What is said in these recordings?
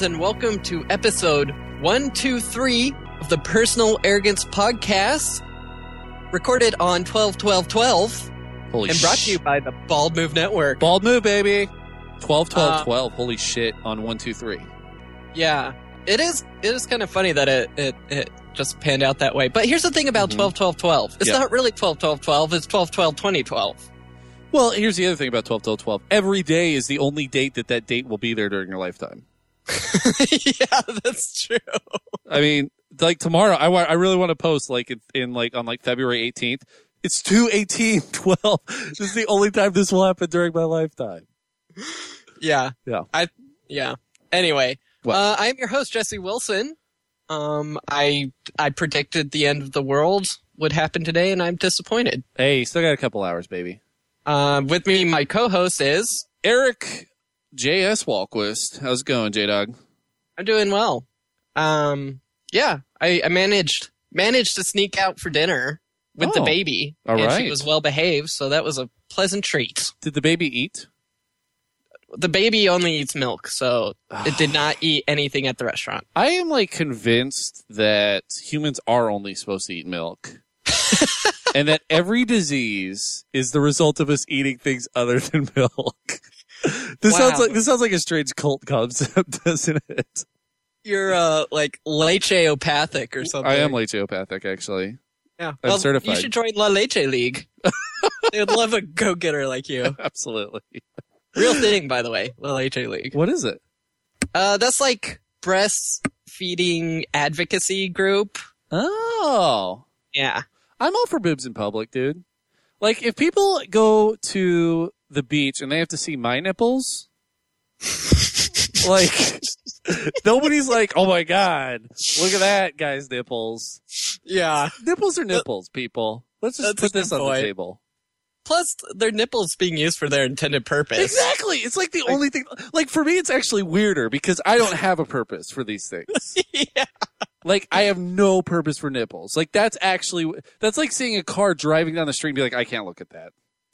friends, and welcome to episode 123 of the Personal Arrogance Podcast, recorded on 12 12 12 Holy and brought sh- to you by the Bald Move Network. Bald move, baby. 12, 12, Uh, 12. Holy shit on 123. Yeah, it is. It is kind of funny that it, it, it just panned out that way. But here's the thing about Mhm. 12 12 12 it's Yeah. not really 12 12 12, it's 12 12 20 12. Well, here's the other thing about 12, 12, 12. Every day is the only date that that date will be there during your lifetime. yeah, that's true. I mean, like tomorrow, I, wa- I really want to post like in, in like on like February 18th. It's 2 18 12. This is the only time this will happen during my lifetime. Yeah. Yeah. I yeah. Anyway, uh, I'm your host Jesse Wilson. Um, I I predicted the end of the world would happen today, and I'm disappointed. Hey, still got a couple hours, baby. Uh, with me, my co-host is Eric J.S. Walquist. How's it going, J Dog? I'm doing well. Um, yeah, I, I managed managed to sneak out for dinner with the Oh, baby, all and right. she was well behaved, so that was a pleasant treat. Did the baby eat? The baby only eats milk, so it did not eat anything at the restaurant. I am like convinced that humans are only supposed to eat milk. and that every disease is the result of us eating things other than milk. this sounds like this sounds like a strange cult concept, doesn't it? You're uh like lecheopathic or something. I am lecheopathic actually. Yeah, I'm well, certified. You should join La Leche League. they would love a go-getter like you. Absolutely. Real thing, by the way, La Leche League. What is it? Uh, that's like breastfeeding advocacy group. Oh. Yeah. I'm all for boobs in public, dude. Like if people go to the beach and they have to see my nipples, like nobody's like, "Oh my god, look at that guy's nipples." Yeah. Nipples are uh, nipples, people. Let's just That's put this on point. the table. Plus, their nipples being used for their intended purpose. Exactly. It's like the only thing. Like for me, it's actually weirder because I don't have a purpose for these things. yeah. Like I have no purpose for nipples. Like that's actually that's like seeing a car driving down the street and be like, I can't look at that.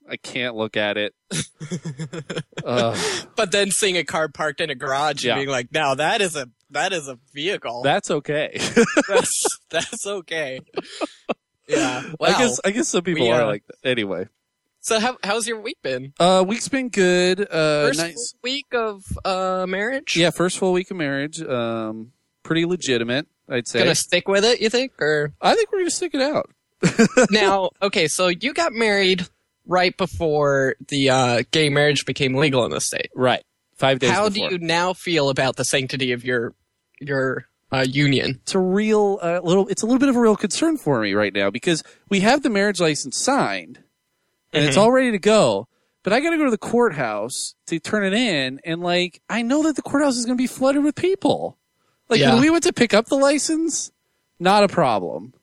I can't look at it. Ugh. But then seeing a car parked in a garage Yeah. and being like, "Now that is a that is a vehicle. that's okay. that's that's okay." Yeah. Wow. I guess I guess some people We, are uh, like that. Anyway, so. How, how's your week been? uh, week's been good. Uh, First nice. week of uh marriage. Yeah, first full week of marriage. Um, pretty legitimate, I'd say. Gonna stick with it, you think? Or I think we're gonna stick it out. now, okay, so you got married right before the uh, gay marriage became legal in the state. Right. Five days. How before. do you now feel about the sanctity of your your uh, union? it's a real uh, little it's a little bit of a real concern for me right now because we have the marriage license signed and it's Mhm. all ready to go but i gotta go to the courthouse to turn it in and like i know that the courthouse is gonna be flooded with people like Yeah. when we went to pick up the license not a problem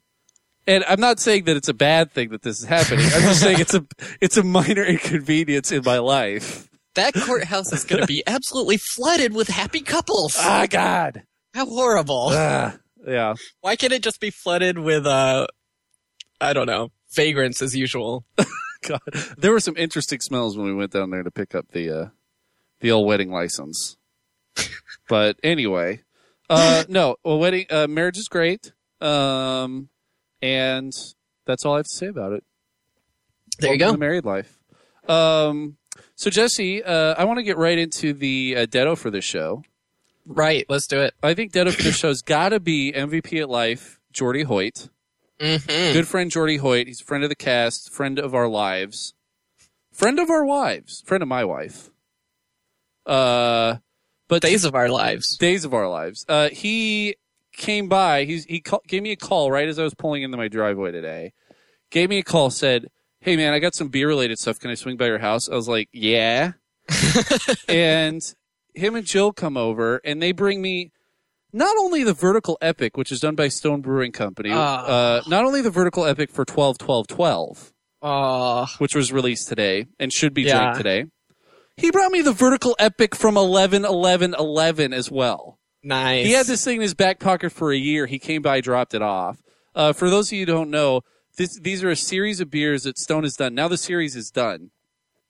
and i'm not saying that it's a bad thing that this is happening i'm just saying it's a it's a minor inconvenience in my life That courthouse is going to be absolutely flooded with happy couples. ah god How horrible! ah, yeah Why can't it just be flooded with uh, I don't know, vagrants as usual? God, there were some interesting smells when we went down there to pick up the uh, the old wedding license. but anyway, uh, no, well, wedding uh, marriage is great, um, and that's all I have to say about it. There you Welcome to go. the married life. Um, so Jesse, uh, I want to get right into the uh, for this show. Right, let's do it. I think Deado for this show's got to be MVP at life, Jordy Hoyt. Mm-hmm. Good friend Jordy Hoyt. He's a friend of the cast, friend of our lives, friend of our wives, friend of my wife. Uh, but Days of our lives. days of our lives. Uh, he came by. He's he call, gave me a call right as I was pulling into my driveway today. Gave me a call. Said, "Hey man, I got some beer related stuff. Can I swing by your house?" I was like, "Yeah." and him and Jill come over, and they bring me not only the Vertical Epic, which is done by Stone Brewing Company, Ah. uh, not only the Vertical Epic for twelve twelve twelve, Oh, which was released today and should be Yeah. drank today. He brought me the Vertical Epic from eleven eleven eleven as well. Nice. He had this thing in his back pocket for a year. He came by, dropped it off. Uh, for those of you who don't know, this, these are a series of beers that Stone has done. Now the series is done.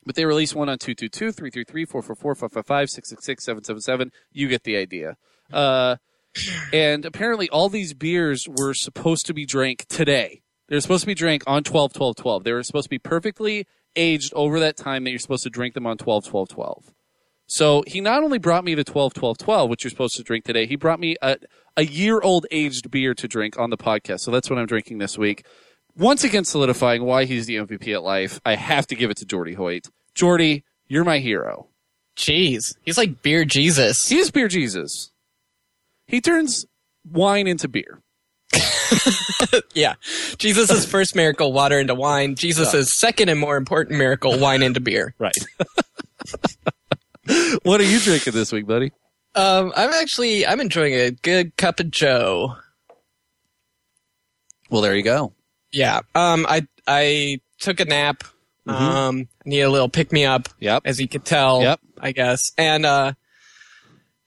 But they release one on 222, 333, 444, 555, 666, 777. You get the idea. Uh, and apparently all these beers were supposed to be drank today. They're supposed to be drank on 12 12 12. They were supposed to be perfectly aged over that time that you're supposed to drink them on 12 12 12. So he not only brought me the 12 12 12, which you're supposed to drink today, he brought me a, a year old aged beer to drink on the podcast. So that's what I'm drinking this week. Once again, solidifying why he's the MVP at life. I have to give it to Jordy Hoyt. Jordy, you're my hero. Jeez, he's like beer Jesus. He is beer Jesus. He turns wine into beer. yeah, Jesus' first miracle, water into wine. Jesus' second and more important miracle, wine into beer. Right. what are you drinking this week, buddy? Um, I'm actually I'm enjoying a good cup of Joe. Well, there you go. Yeah. Um, I I took a nap. Um, need a little pick me up. Yep. As you could tell. Yep. I guess. And uh,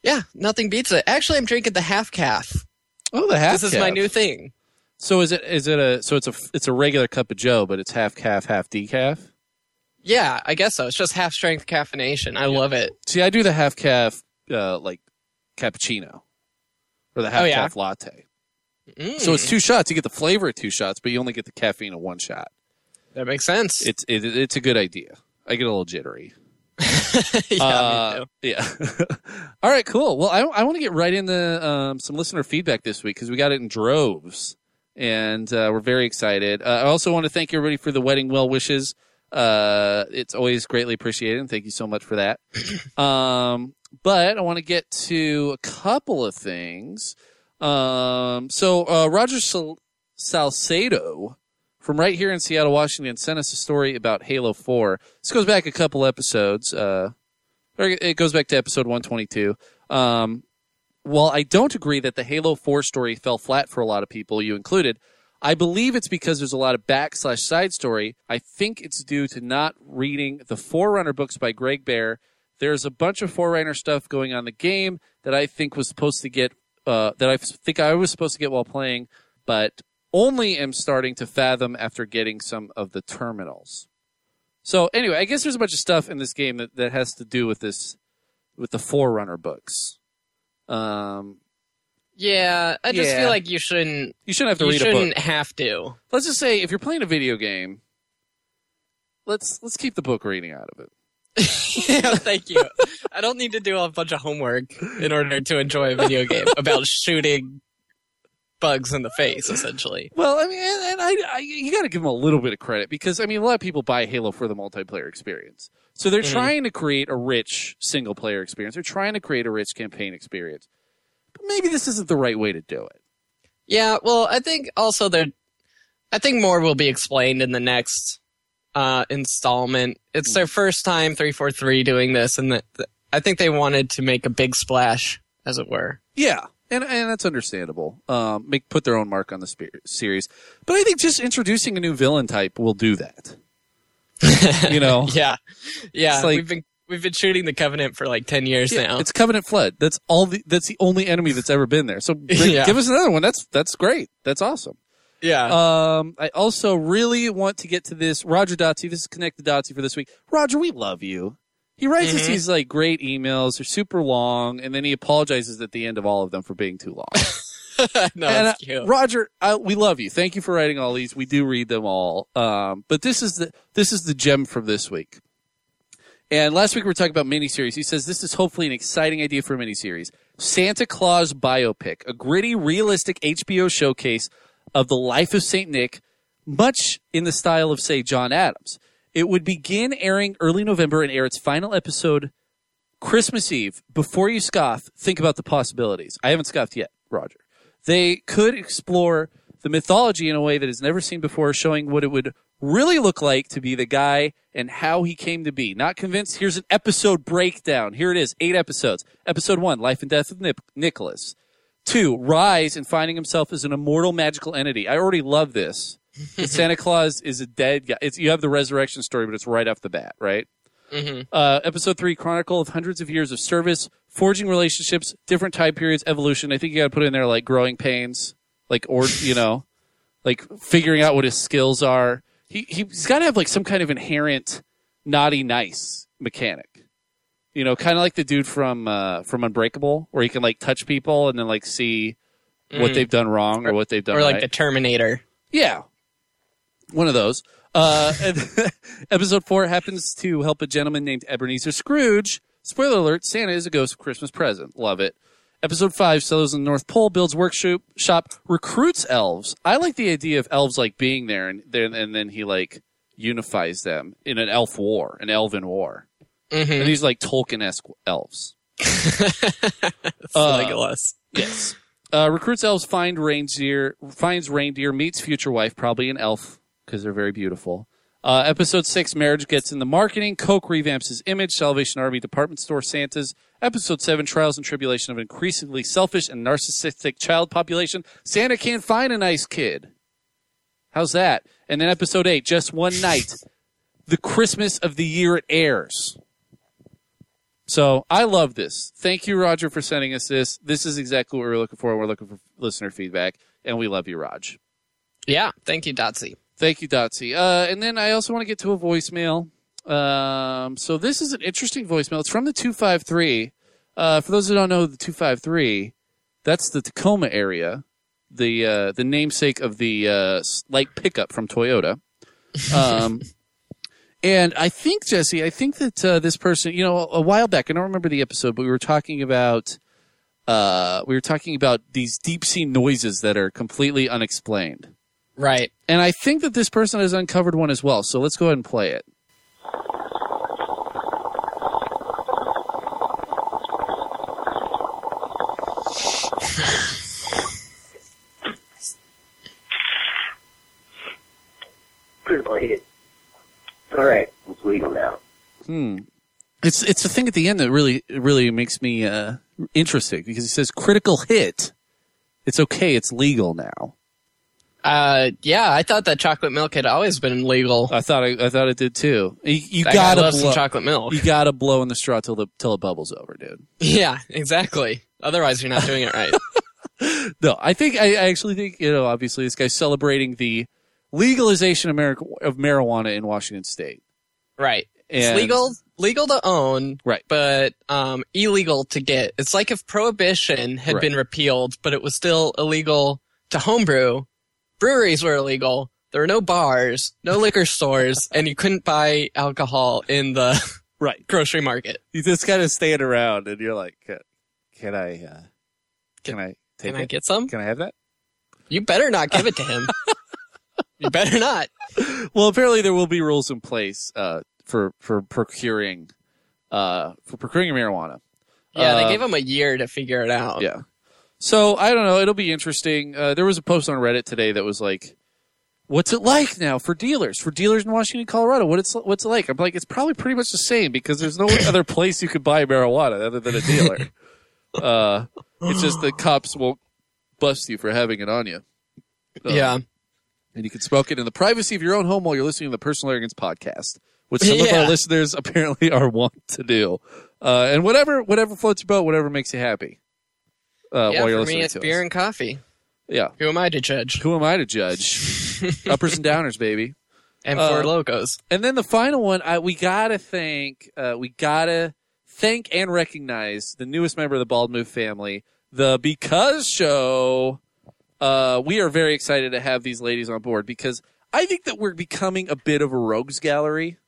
yeah, nothing beats it. Actually, I'm drinking the half calf. Oh, the half. This is my new thing. So is it is it a so it's a it's a regular cup of Joe, but it's half calf, half decaf. Yeah, I guess so. It's just half strength caffeination. I love it. See, I do the half calf uh, like cappuccino or the half Oh, yeah? latte. Mm, So it's two shots. You get the flavor of two shots, but you only get the caffeine of one shot. that makes sense. It's it, it's a good idea. I get a little jittery. yeah, Uh. Yeah. All right, cool. Well, I, I want to get right into um, some listener feedback this week because we got it in droves, and uh, we're very excited. Uh, I also want to thank everybody for the wedding well wishes. Uh, it's always greatly appreciated, and thank you so much for that. um, but I want to get to a couple of things. Um, so uh, Roger Sal- Salcedo from right here in Seattle, Washington, sent us a story about Halo 4. This goes back a couple episodes. Uh, or it goes back to episode 122. Um, while I don't agree that the Halo 4 story fell flat for a lot of people, you included, I believe it's because there's a lot of backslash side story. I think it's due to not reading the Forerunner books by Greg Bear. There's a bunch of Forerunner stuff going on the game that I think was supposed to get, uh, that I think I was supposed to get while playing, but only am starting to fathom after getting some of the terminals. So anyway, I guess there's a bunch of stuff in this game that, that has to do with this, with the Forerunner books. Um, Yeah, I just Yeah. feel like you shouldn't. you shouldn't have to You read a book. shouldn't have to. Let's just say if you're playing a video game, let's let's keep the book reading out of it. yeah, thank you. I don't need to do a bunch of homework in order to enjoy a video game about shooting bugs in the face, essentially. Well, I mean, and, and I, I you got to give them a little bit of credit because I mean, a lot of people buy Halo for the multiplayer experience. So they're Mhm. trying to create a rich single player experience. They're trying to create a rich campaign experience. Maybe this isn't the right way to do it. Yeah, well, I think also there. I think more will be explained in the next uh, installment. It's their first time, three four three, doing this, and the, the, I think they wanted to make a big splash, as it were. Yeah, and and that's understandable. Um, make put their own mark on the spe- series, but I think just introducing a new villain type will do that. You know, Yeah, yeah. It's like- we've been we've been shooting the Covenant for like ten years Yeah, now. it's Covenant Flood. That's all. The, that's the only enemy that's ever been there. So Yeah. give us another one. That's that's great. That's awesome. yeah, Um, I also really want to get to this. Roger Dotsie. This is Connect the Dotsie for this week. Roger, we love you. He writes us Mhm. these like great emails. They're super long, and then he apologizes at the end of all of them for being too long. no, and, that's uh. Roger, I, we love you. Thank you for writing all these. We do read them all. Um, but this is the this is the gem from this week. And last week we were talking about miniseries. He says this is hopefully an exciting idea for a miniseries. Santa Claus biopic, a gritty, realistic HBO showcase of the life of Saint Nick, much in the style of, say, John Adams. It would begin airing early November and air its final episode Christmas Eve. Before you scoff, think about the possibilities. I haven't scoffed yet, Roger. They could explore the mythology in a way that is never seen before, showing what it would really look like to be the guy and how he came to be. Not convinced? Here's an episode breakdown. Here it is, eight episodes. Episode one, Life and Death of Nip- Nicholas. Two, Rise and finding himself as an immortal magical entity. I already love this. Santa Claus is a dead guy. It's, you have the resurrection story, but it's right off the bat, right? hmm Uh, episode three, Chronicle of hundreds of years of service, forging relationships, different time periods, evolution. I think you got to put in there like growing pains, like or you know, like figuring out what his skills are. He he's got to have like some kind of inherent naughty nice mechanic. You know, kind of like the dude from uh, from Unbreakable, where he can like touch people and then like see what Mhm. they've done wrong or, what they've done or like right. the Terminator. Yeah. One of those. Uh, episode four happens to help a gentleman named Ebenezer Scrooge. Spoiler alert, Santa is a ghost Christmas present. Love it. Episode five, Sellers in the North Pole builds workshop, shop, recruits elves. I like the idea of elves like being there and then, and then he like unifies them in an elf war, an elven war. Mm-hmm. And these like Tolkien-esque elves. Uh, Legolas. Yes. Uh, recruits elves find reindeer, finds reindeer, meets future wife, probably an elf because they're very beautiful. Uh, episode six, marriage gets in the marketing. Coke revamps his image. Salvation Army department store Santas. Episode seven, trials and tribulation of an increasingly selfish and narcissistic child population. Santa can't find a nice kid. How's that? And then episode eight, just one night, the Christmas of the year it airs. So I love this. Thank you, Roger, for sending us this. This is exactly what we're looking for. We're looking for listener feedback, and we love you, Raj. Yeah. Thank you, Dotsy. Thank you, Dotsy. Uh, and then I also want to get to a voicemail. Um, so this is an interesting voicemail. It's from the 253. Uh, for those who don't know the 253, that's the Tacoma area, the uh, the namesake of the uh, light pickup from Toyota. Um, and I think Jesse, I think that uh, this person, you know, a while back, I don't remember the episode, but we were talking about uh, we were talking about these deep sea noises that are completely unexplained. Right. And I think that this person has uncovered one as well. So let's go ahead and play it. Critical hit. All right, it's legal now. Hmm. It's it's the thing at the end that really really makes me uh, interesting because he says critical hit. It's okay. It's legal now. Uh, yeah, I thought that chocolate milk had always been legal. I thought I, I thought it did too. You, you gotta loves blow, some chocolate milk. you gotta blow in the straw till the till it bubbles over, dude. Yeah, exactly. Otherwise, you're not doing it right. No, I think I, I actually think you know. Obviously, this guy's celebrating the legalization of, America, of marijuana in Washington State. right. And, It's legal, legal to own, Right. but um, illegal to get. It's like if prohibition had Right. been repealed, but it was still illegal to homebrew. Breweries were illegal. There were no bars, no liquor stores, and you couldn't buy alcohol in the Right. grocery market. You just kind of stand around, and you're like, "Can, can I? Uh, can I take Can I get some? Can I have that?" You better not give it to him. you better not. Well, apparently there will be rules in place uh, for for procuring uh, for procuring marijuana. Yeah, Uh, they gave him a year to figure it out. Yeah. So I don't know. It'll be interesting. Uh, there was a post on Reddit today that was like, "What's it like now for dealers? For dealers in Washington, Colorado? What it's what's it like?" I'm like, "It's probably pretty much the same because there's no other place you could buy marijuana other than a dealer. uh, it's just the cops won't bust you for having it on you. Uh, Yeah. and you can smoke it in the privacy of your own home while you're listening to the Personal Arrogance podcast, which some of our listeners apparently are wont to do. Uh, and whatever whatever floats your boat, whatever makes you happy. Uh, yeah, while you're for listening me, it's to beer us. and coffee. Yeah. Who am I to judge? Who am I to judge? Uppers and downers, baby. And Uh, Four Lokos. And then the final one, I, we gotta thank, uh, we gotta thank and recognize the newest member of the Bald Move family, the Because Show. Uh, we are very excited to have these ladies on board because I think that we're becoming a bit of a rogues gallery.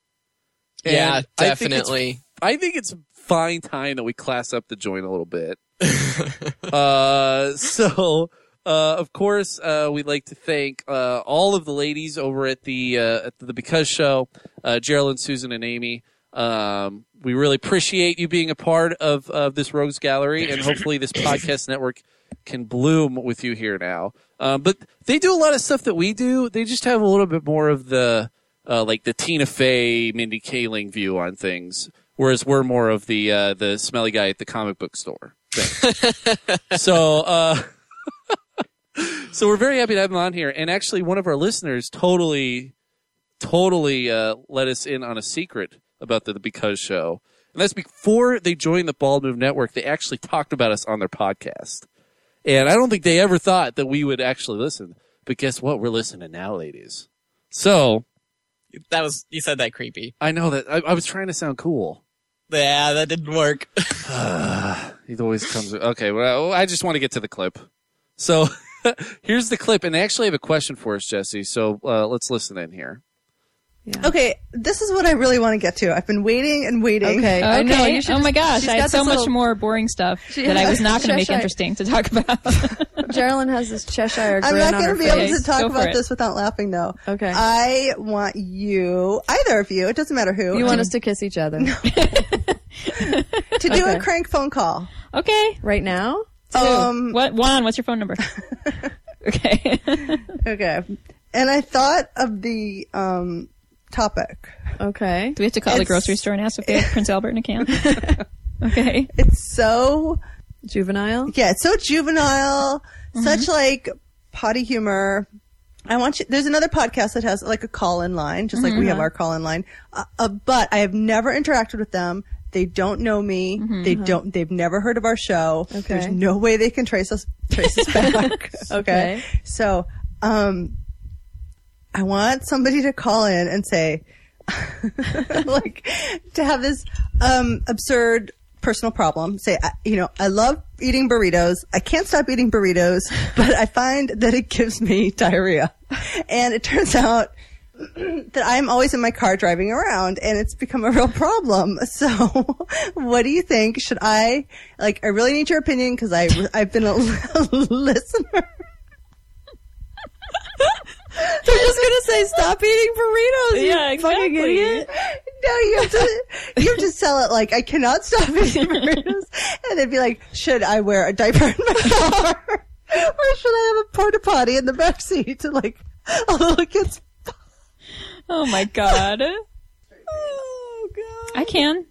And Yeah, I think it's- definitely. I think it's fine time that we class up the joint a little bit. uh, so, uh, of course, uh, we'd like to thank uh, all of the ladies over at the uh, at the Because Show, uh, Geraldine, Susan, and Amy. Um, we really appreciate you being a part of, of this Rogues Gallery, and hopefully, this podcast network can bloom with you here now. Um, but they do a lot of stuff that we do. They just have a little bit more of the uh, like the Tina Fey, Mindy Kaling view on things, whereas we're more of the uh, the smelly guy at the comic book store. so, uh, so we're very happy to have him on here. And actually, one of our listeners totally, totally uh, let us in on a secret about the, the Because Show. And that's before they joined the Bald Move Network. They actually talked about us on their podcast. And I don't think they ever thought that we would actually listen. But guess what? We're listening now, ladies. So, That was you said that creepy. I know that. I, I was trying to sound cool. Yeah, that didn't work. He always comes. Okay, well, I just want to get to the clip. So here's the clip, and they actually have a question for us, Jesse. So uh, let's listen in here. Okay, this is what I really want to get to. I've been waiting and waiting. Okay. I know. You should oh my gosh, I had so much little- more boring stuff She that I was not going to make interesting to talk about. Geraldine has this Cheshire I'm not going to be able to talk Go about this without laughing, though. Okay. I want you, either of you, it doesn't matter who, You want to, us to kiss each other to do a crank phone call. okay. right now? Um, What Juan? What's your phone number? okay. okay. And I thought of the um, topic. Okay. Do we have to call the grocery store and ask if they have Prince Albert in a can? okay. It's so Juvenile? Yeah, it's so juvenile, such like potty humor. I want you. There's another podcast that has like a call-in line, just like we have our call-in line. Uh, uh, but I have never interacted with them. They don't know me. They don't. They've never heard of our show. Okay. There's no way they can trace us trace us back. okay. Okay. So, um, I want somebody to call in and say, like, to have this um, absurd personal problem. Say, I- you know, I love eating burritos. I can't stop eating burritos, but I find that it gives me diarrhea. And it turns out that I'm always in my car driving around and it's become a real problem. So what do you think? Should I, like, I really need your opinion because I've been a listener. They're just gonna say stop eating burritos. You Yeah, fucking exactly. idiot. No, you have to you have to sell it like I cannot stop eating burritos, and they'd be like, should I wear a diaper in my car, or should I have a porta potty in the back seat to like a little kid's? Oh my god. Oh god! I can.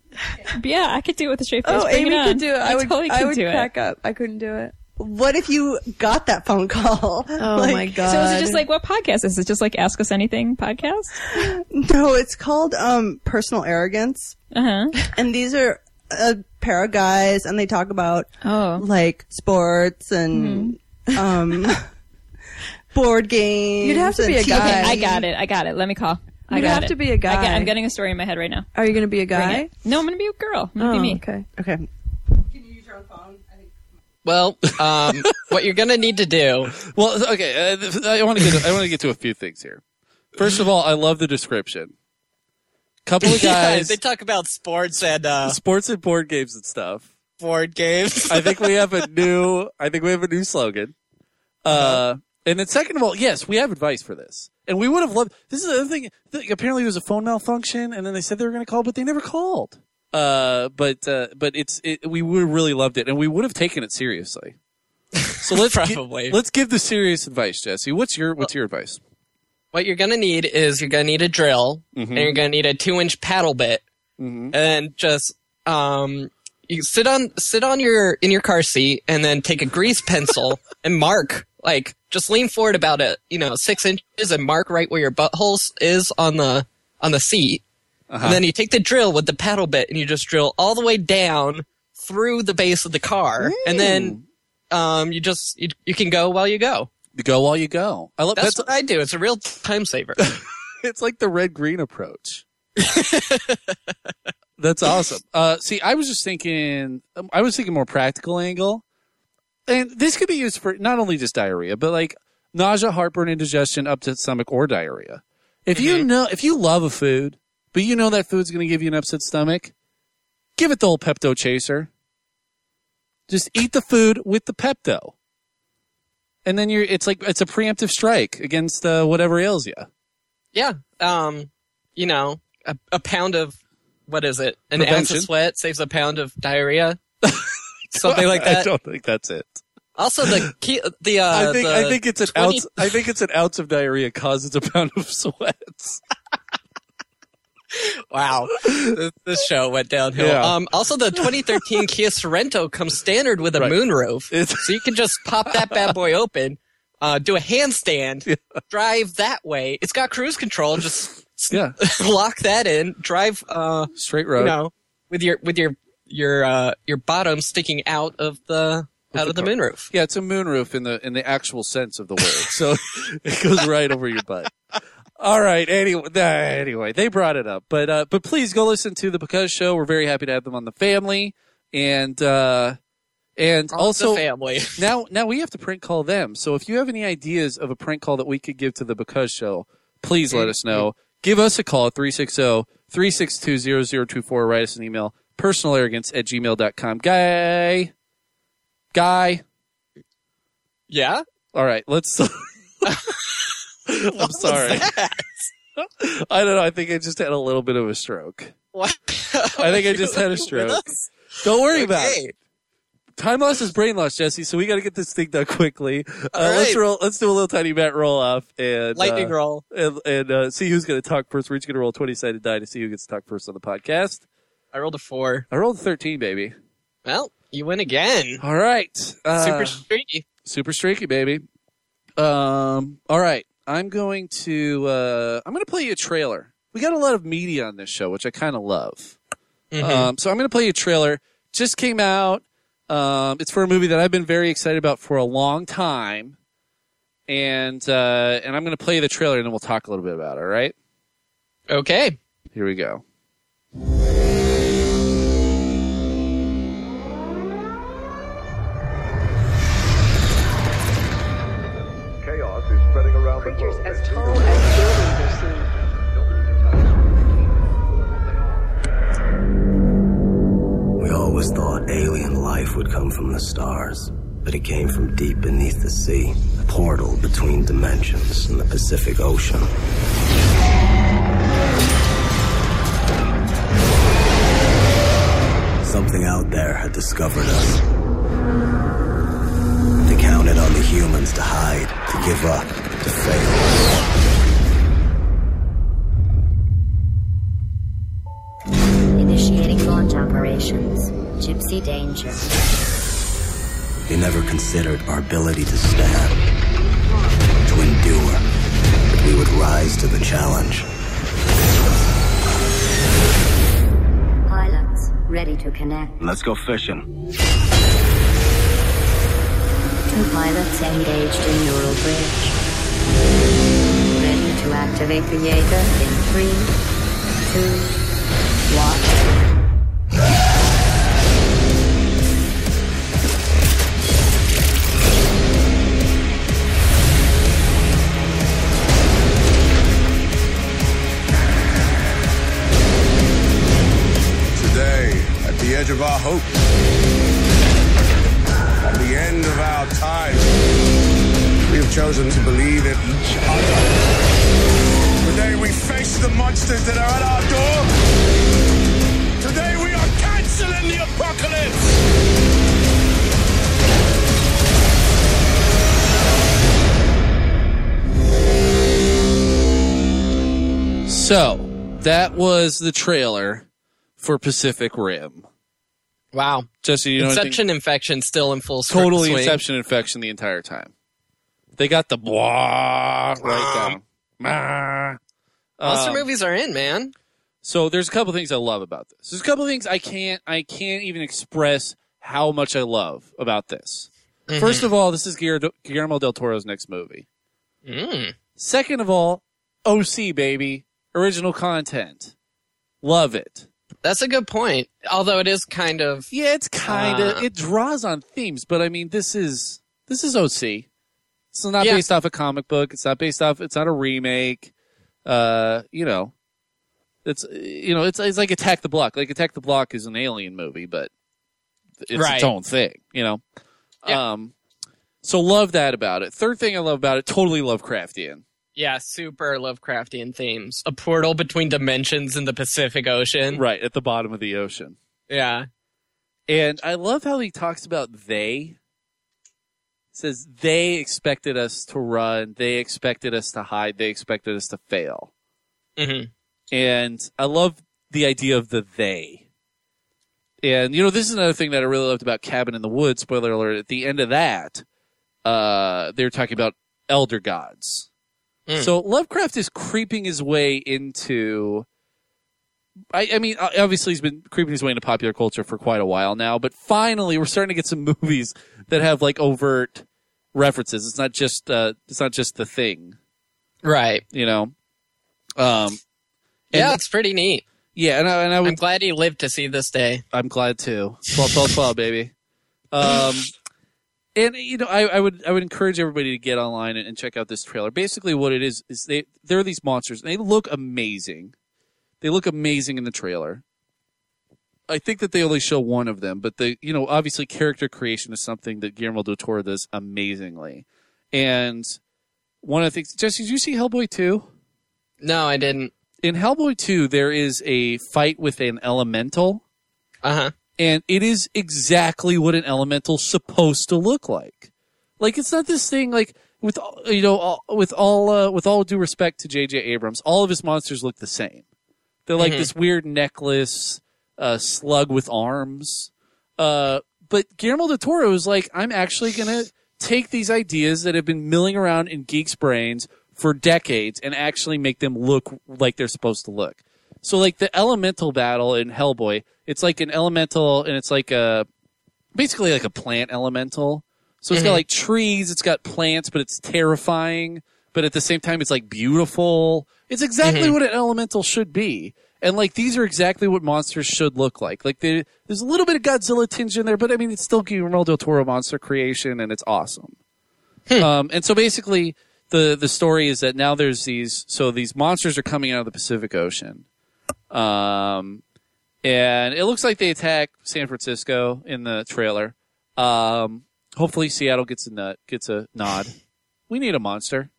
Yeah, I could do it with a straight face. Oh, Bring Amy could do it. I, would. totally I could would do crack it. up. I couldn't do it. What if you got that phone call? Oh Like, my god. So is it just like what podcast is it? Just like Ask Us Anything podcast? No, it's called um personal arrogance, Uh huh. and these are a pair of guys, and they talk about Oh. like sports and um board games. You'd have to be a TV. guy. I got it. I got it. Let me call. I You'd got have it. to be a I got, guy. I'm getting a story in my head right now. Are you gonna be a guy? No, I'm gonna be a girl. I'm gonna Oh, be me. okay. Okay. Well, um, what you're gonna need to do. Well, okay. Uh, I want to get. I want to get to a few things here. First of all, I love the description. Couple of Yeah, guys, they talk about sports and uh, sports and board games and stuff. board games. I think we have a new. I think we have a new slogan. Uh, and then second of all, yes, we have advice for this, and we would have loved. This is the other thing. Apparently, it was a phone malfunction, and then they said they were going to call, but they never called. Uh, but uh, but it's it, we would have really loved it, and we would have taken it seriously. So let's gi- let's give the serious advice, Jesse. What's your what's your advice? what you're gonna need is you're gonna need a drill Mm-hmm. and you're gonna need a two inch paddle bit and just um you sit on sit on your in your car seat and then take a grease pencil and mark like just lean forward about it you know six inches and mark right where your butthole is on the on the seat and then you take the drill with the paddle bit and you just drill all the way down through the base of the car and then um you just you, you can go while you go You go while you go. I love that's, that's, what i do it's a real time saver it's like the red green approach. That's awesome. Uh, see, I was just thinking, um, I was thinking more practical angle, and this could be used for not only just diarrhea, but like nausea, heartburn, indigestion, upset stomach, or diarrhea. If you know, if you love a food, but you know that food's going to give you an upset stomach, give it the old Pepto chaser. Just eat the food with the Pepto, and then you're. It's like it's a preemptive strike against uh, whatever ails you. Yeah. Um, you know, a, a pound of what is it? An ounce of sweat saves a pound of diarrhea. Something like that. I don't think that's it. Also, the key, the uh, I think the I think it's an 20 ounce. I think it's an ounce of diarrhea causes a pound of sweats. Wow, this, this show went downhill. Yeah. Um, also, the 2013 Kia Sorento comes standard with a Right. moonroof, It's- so you can just pop that bad boy open, uh, do a handstand, drive that way. It's got cruise control. Just Yeah, lock that in, drive. Uh, straight road. you know, with your with your your uh your bottom sticking out of the out of the car. moonroof. Yeah, it's a moonroof in the in the actual sense of the word. So it goes right over your butt. All right. Anyway, anyway, they brought it up, but uh, but please go listen to the Because Show. We're very happy to have them on the family, and uh, and also the family. now now we have to prank call them. So if you have any ideas of a prank call that we could give to the Because Show, please let us know. Give us a call at 360-362-0024. Write us an email. Personalarrogance at gmail.com. Guy. Guy. Yeah. All right, let's. I'm sorry. I don't know. I think I just had a little bit of a stroke. What? I think I just had a stroke. Don't worry about it. Time loss is brain loss, Jesse. So we got to get this thing done quickly. Uh, All Let's roll. Let's do a little tiny bat roll off and Lightning uh, roll. and, and uh, see who's going to talk first. We're each going to roll twenty sided die to see who gets to talk first on the podcast. I rolled a four. I rolled a thirteen, baby. Well, you win again. All right, uh, Super streaky. super streaky, baby. Um, all right, I'm going to uh, I'm going to play you a trailer. We got a lot of media on this show, which I kind of love. Mhm. Um, so I'm going to play you a trailer. Just came out. Um, it's for a movie that I've been very excited about for a long time, and uh, and I'm going to play the trailer, and then we'll talk a little bit about it. All right, okay. here we go. Creatures as tall as buildings are seen. We always thought alien life would come from the stars, but it came from deep beneath the sea, a portal between dimensions in the Pacific Ocean. Something out there had discovered us. They counted on the humans to hide, to give up, to. Initiating launch operations. Gipsy danger. They never considered our ability to stand, to endure, that we would rise to the challenge. Pilots ready to connect. Let's go fishing. Two pilots engaged in neural bridge. Ready to activate the Jaeger in three, two, one. Today, at the edge of our hope, chosen to believe in each other. Today, we face the monsters that are at our door. Today, we are canceling the apocalypse. So that was the trailer for Pacific Rim. Wow. Jesse, you know anything? Inception infection still in full swing. totally Inception infection the entire time. They got the blah right down. Mah. Monster Um, movies are in, man. So there's a couple things I love about this. There's a couple things I can't I can't even express how much I love about this. Mm-hmm. First of all, this is Guillermo Guillermo del Toro's next movie. Mm. Second of all, OC baby, original content. Love it. That's a good point. Although it is kind of Yeah, it's kind of Uh. it draws on themes, but I mean, this is this is OC. It's not Yeah. based off a comic book. It's not based off. It's not a remake. Uh, you know, it's you know, it's it's like Attack the Block. Like Attack the Block is an alien movie, but it's Right. its own thing. You know. Yeah. Um, so love that about it. Third thing I love about it, totally Lovecraftian. yeah, super Lovecraftian themes. A portal between dimensions in the Pacific Ocean. Right at the bottom of the ocean. Yeah. And I love how he talks about they. Says they expected us to run, they expected us to hide, they expected us to fail. hmm And I love the idea of the they. And you know, this is another thing that I really loved about Cabin in the Woods. Spoiler alert! At the end of that, uh, they're talking about elder gods. Mm. So Lovecraft is creeping his way into. I, I mean, obviously he's been creeping his way into popular culture for quite a while now, but finally we're starting to get some movies that have like overt references. It's not just uh, it's not just the thing Right. you know. Um, Yeah, and- it's pretty neat. yeah, and I, and I would I'm glad he lived to see this day. I'm glad too. 12, 12, 12, baby. Um, and you know, I, I would I would encourage everybody to get online and, and check out this trailer. Basically, what it is is they there are these monsters. And they look amazing. They look amazing in the trailer. I think that they only show one of them, but the you know obviously character creation is something that Guillermo del Toro does amazingly. And one of the things, Jesse, did you see Hellboy two? No, I didn't. In Hellboy two, there is a fight with an elemental Uh huh. and it is exactly what an elemental's supposed to look like. Like it's not this thing like with all- you know all, with all uh, with all due respect to J.J. Abrams, all of his monsters look the same. They're like Mhm. this weird necklace uh, slug with arms. Uh, but Guillermo del Toro is like, I'm actually gonna take these ideas that have been milling around in geeks' brains for decades and actually make them look like they're supposed to look. So like the elemental battle in Hellboy, it's like an elemental and it's like a basically like a plant elemental. So it's got Mhm. like trees, it's got plants, but it's terrifying, but at the same time it's like beautiful. It's exactly Mhm. what an elemental should be. And like these are exactly what monsters should look like. Like there- there's a little bit of Godzilla tinge in there, but I mean it's still Guillermo del Toro monster creation and it's awesome. Um, and so basically the the story is that now there's these so these monsters are coming out of the Pacific Ocean. Um, and it looks like they attack San Francisco in the trailer. Um, hopefully Seattle gets a nut, gets a nod. We need a monster.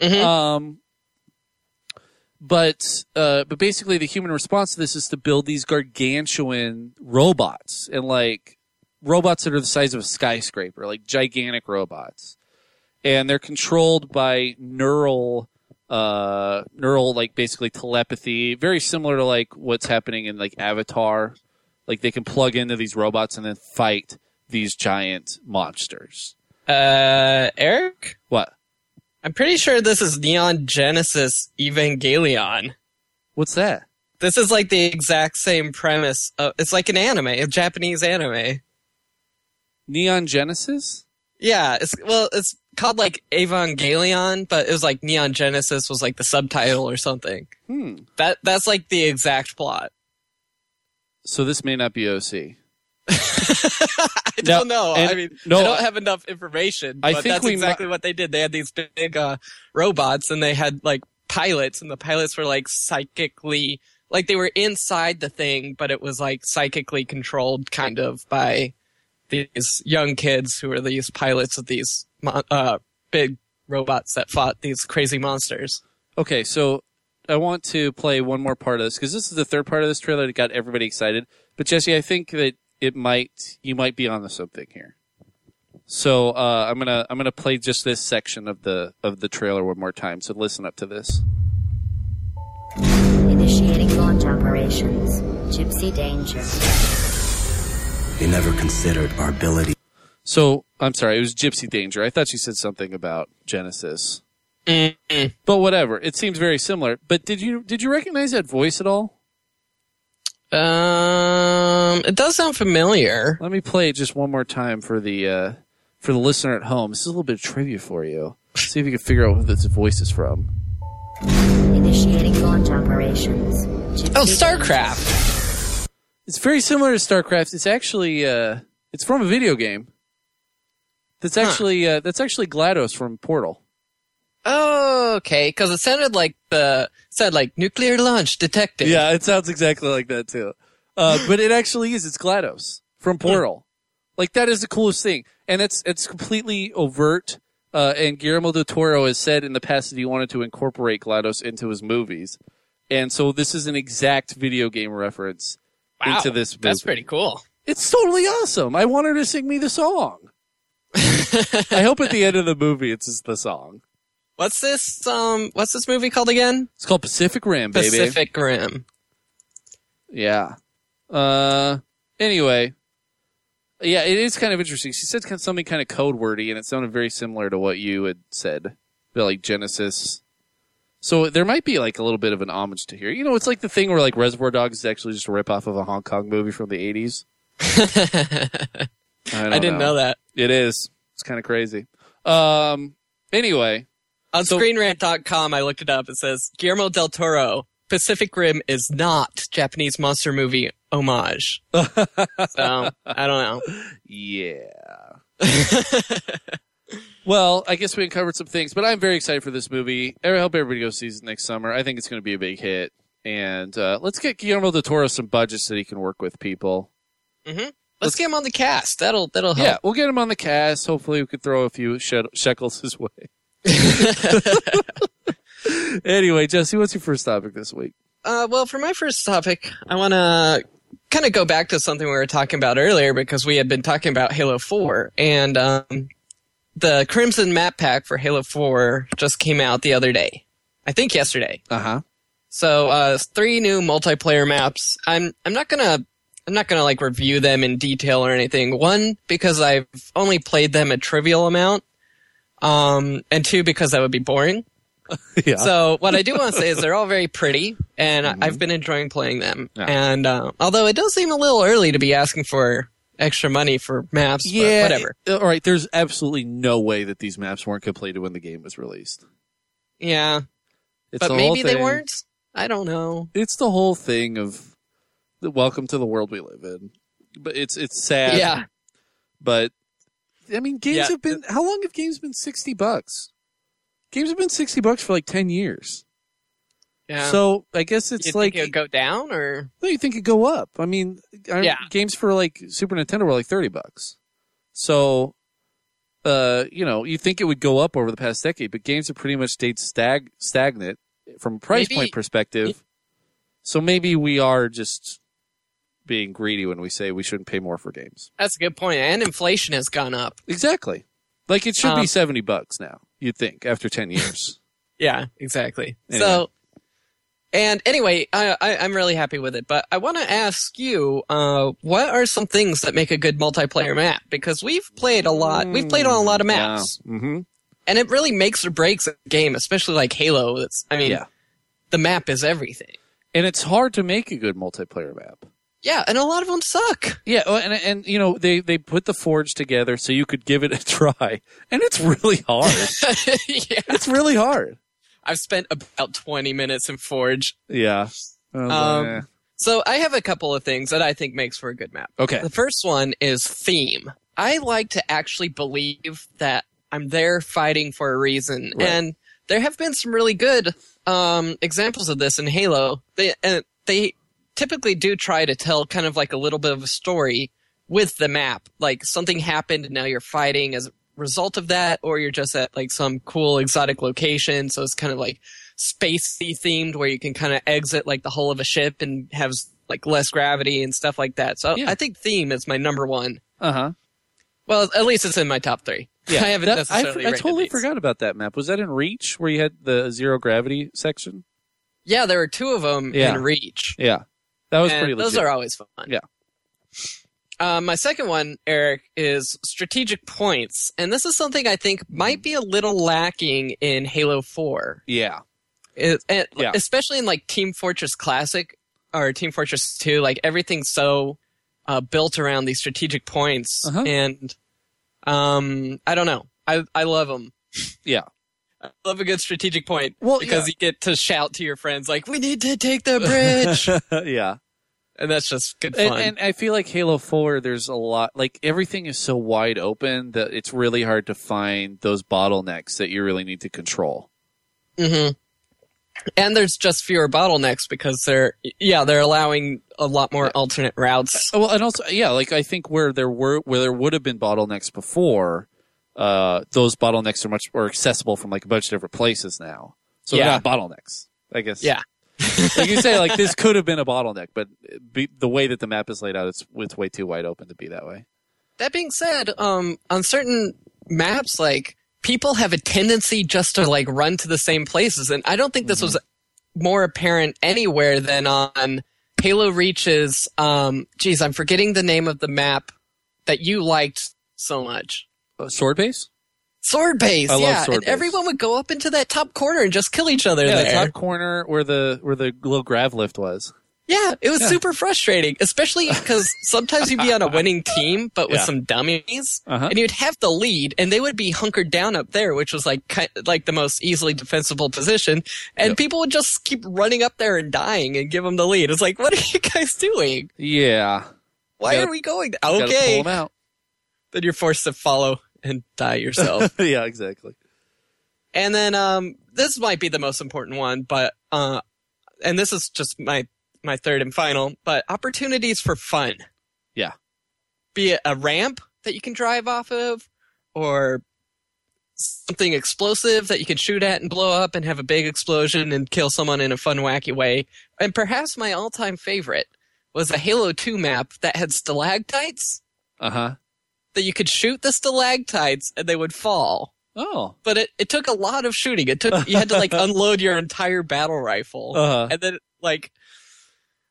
Mhm. Um, but uh, but basically the human response to this is to build these gargantuan robots and like robots that are the size of a skyscraper, like gigantic robots, and they're controlled by neural uh neural like basically telepathy very similar to like what's happening in like avatar. Like they can plug into these robots and then fight these giant monsters. Uh, Eric, what I'm pretty sure this is Neon Genesis Evangelion. what's that This is like the exact same premise. Of, it's like an anime, a Japanese anime. neon genesis Yeah, it's well, it's called like Evangelion, but it was like Neon Genesis was like the subtitle or something. hmm That that's like the exact plot. so this may not be oc I don't know. and- I mean, no, I don't have enough information. I think that's exactly what they did. They had these big uh, robots, and they had like pilots, and the pilots were like psychically, like they were inside the thing, but it was like psychically controlled, kind of by these young kids who were these pilots of these uh, big robots that fought these crazy monsters. Okay, so I want to play one more part of this because this is the third part of this trailer that got everybody excited. But Jesse, I think that it might you might be onto something here. So uh, I'm gonna I'm gonna play just this section of the of the trailer one more time. So listen up to this. Initiating launch operations. Gipsy Danger. They never considered our ability So I'm sorry, it was Gipsy Danger. I thought you said something about Genesis, Mm-mm. but whatever. It seems very similar. But did you did you recognize that voice at all? Um, it does sound familiar. Let me play it just one more time for the uh, for the listener at home. This is a little bit of trivia for you. See if you can figure out who this voice is from. Initiating launch operations. Gipsy Oh, Danger. StarCraft. It's very similar to StarCraft. It's actually uh, it's from a video game. That's actually uh, that's actually GLaDOS from Portal. Oh, okay. Because it sounded like the said like nuclear launch detected. Yeah, it sounds exactly like that too. Uh, but it actually is. It's GLaDOS from Portal. Like that is the coolest thing, and it's it's completely overt. Uh, and Guillermo del Toro has said in the past that he wanted to incorporate GLaDOS into his movies, and so this is an exact video game reference Wow, into this. Movie. That's pretty cool. It's totally awesome. I want her to sing me the song. I hope at the end of the movie it's just the song. What's this? Um, what's this movie called again? It's called Pacific Rim, baby. Pacific Rim. Yeah. Uh. Anyway. Yeah, it is kind of interesting. She said kind of something kind of code wordy, and it sounded very similar to what you had said, about, like Genesis. So there might be like a little bit of an homage to here. You know, it's like the thing where like Reservoir Dogs is actually just a rip off of a Hong Kong movie from the eighties. I, I didn't know. that. It is. It's kind of crazy. Um. Anyway, On So- ScreenRant.com, I looked it up. It says Guillermo del Toro, Pacific Rim is not Japanese monster movie homage. so I don't know. Yeah. well, I guess we uncovered some things, but I'm very excited for this movie. I hope everybody goes sees it next summer. I think it's going to be a big hit. And uh, let's get Guillermo del Toro some budgets that he can work with people. hmm Let's get him on the cast. That'll that'll help. Yeah, we'll get him on the cast. Hopefully, we could throw a few shekels his way. anyway, Jesse, what's your first topic this week? Uh, well, for my first topic, I want to kind of go back to something we were talking about earlier because we had been talking about Halo 4 and um, the Crimson map pack for Halo 4 just came out the other day. I think yesterday. Uh huh. So, uh, three new multiplayer maps. I'm, I'm not gonna, I'm not gonna like review them in detail or anything. One, because I've only played them a trivial amount. Um, and two, because that would be boring. Yeah. So what I do want to say is they're all very pretty, and I I've been enjoying playing them. Yeah. And uh, although it does seem a little early to be asking for extra money for maps, but whatever. uh, All right. There's absolutely no way that these maps weren't completed when the game was released. Yeah, It's but the maybe they weren't. I don't know. It's the whole thing of the welcome to the world we live in. But it's it's sad. Yeah, But I mean, games Yeah. have been. How long have games been sixty bucks? Games have been sixty bucks for like ten years. yeah. So I guess it's you like think it would go down or? no, you think it go up? I mean, Yeah. games for like Super Nintendo were like thirty bucks. So, uh, you know, you think it would go up over the past decade, but games have pretty much stayed stag stagnant from a price Maybe- point perspective. So maybe we are just being greedy when we say we shouldn't pay more for games. That's a good point. And inflation has gone up. Exactly. Like it should be Um, 70 bucks now, you'd think, after 10 years. Yeah, exactly. Anyway. So, and anyway, I, I, I'm really happy with it. But I want to ask you, uh, what are some things that make a good multiplayer map? Because we've played a lot. We've played on a lot of maps, hmm and it really makes or breaks a game, especially like Halo. That's, I mean, Yeah. the map is everything. And it's hard to make a good multiplayer map. Yeah, and a lot of them suck. Yeah, and and you know they they put the forge together so you could give it a try, and it's really hard. yeah, it's really hard. I've spent about 20 minutes in Forge. Yeah. Um, So I have a couple of things that I think makes for a good map. okay. The first one is theme. I like to actually believe that I'm there fighting for a reason. Right. And there have been some really good um, examples of this in Halo. They uh, they typically do try to tell kind of like a little bit of a story with the map. Like something happened and now you're fighting as a result of that, or you're just at like some cool exotic location. So it's kind of like spacey themed where you can kind of exit like the hull of a ship and have like less gravity and stuff like that. So Yeah. I think theme is my number one. Uh huh. Well, at least it's in my top three. Yeah, I haven't That- I, necessarily. I rated totally these. forgot about that map. Was that in Reach where you had the zero gravity section? Yeah, there were two of them Yeah. in Reach. Yeah, that was and pretty. those are always fun. Yeah. Uh, my second one, Eric, is strategic points, and this is something I think might be a little lacking in Halo Four. Yeah. It, and Yeah. especially in like Team Fortress Classic or Team Fortress Two, like everything's so uh, built around these strategic points, Uh-huh. and um, I don't know, I I love them. Yeah. I love a good strategic point Well, because yeah. you get to shout to your friends like, "We need to take the bridge," yeah. and that's just good fun. And, and I feel like Halo 4, there's a lot, like everything is so wide open that it's really hard to find those bottlenecks that you really need to control. hmm And there's just fewer bottlenecks because they're yeah they're allowing a lot more alternate routes. Well, and also, yeah, like I think where there were, where there would have been bottlenecks before, uh, those bottlenecks are much more accessible from like a bunch of different places now. So they're Yeah. not bottlenecks, I guess. Yeah. like you say, like this could have been a bottleneck, but be, the way that the map is laid out, it's it's way too wide open to be that way. That being said, um, on certain maps, like people have a tendency just to like run to the same places, and I don't think this was more apparent anywhere than on Halo Reach's. Um, geez, I'm forgetting the name of the map that you liked so much. Uh, sword base? Sword base, I love yeah, sword and base. everyone would go up into that top corner and just kill each other Yeah, the top corner where the where the little grav lift was. Yeah, it was Yeah. super frustrating, especially because sometimes you'd be on a winning team, but with Yeah. some dummies, Uh-huh. and you'd have the lead, and they would be hunkered down up there, which was like like the most easily defensible position, and Yep. people would just keep running up there and dying and give them the lead. It's like, what are you guys doing? Yeah. Why gotta- are we going? Okay. pull Okay, 'em out. Then you're forced to follow and die yourself. yeah, exactly. And then um this might be the most important one, but uh and this is just my my third and final, but opportunities for fun. Yeah. Be it a ramp that you can drive off of or something explosive that you can shoot at and blow up and have a big explosion and kill someone in a fun wacky way. And perhaps my all-time favorite was a Halo 2 map that had stalactites Uh huh. That you could shoot the stalactites and they would fall Oh. but it, it took a lot of shooting. It took you had to like unload your entire battle rifle, Uh-huh. and then like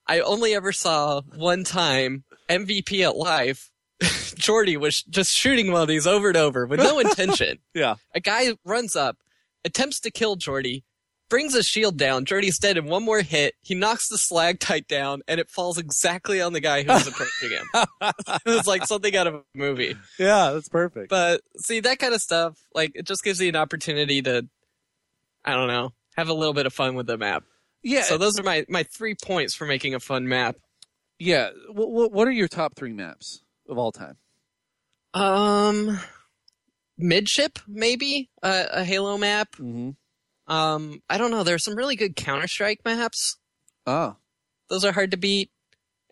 I only ever saw one time MVP at life. Jordy was just shooting one of these over and over with no intention. Yeah. A guy runs up, attempts to kill Jordy, brings his shield down. Jordy's dead in one more hit. He knocks the stalactite down, and it falls exactly on the guy who was approaching him. it was like something out of a movie. Yeah, that's perfect. But see that kind of stuff, like it just gives you an opportunity to, I don't know, have a little bit of fun with the map. yeah. So those are my my three points for making a fun map. yeah. What, what, what are your top three maps of all time? Um, midship maybe uh, a Halo map. Mm-hmm. Um, I don't know. There's some really good Counter Strike maps. Oh. Those are hard to beat.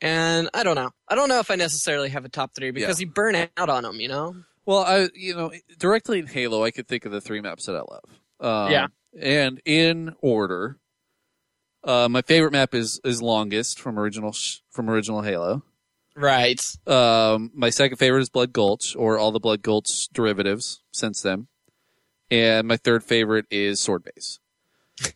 And I don't know. I don't know if I necessarily have a top three because you burn out on them. You know. Well, I you know directly in Halo, I could think of the three maps that I love. Um, Yeah. and in order, uh, my favorite map is is longest from original sh- from original Halo. Right. Um, my second favorite is Blood Gulch, or all the Blood Gulch derivatives since then. And my third favorite is Sword Base.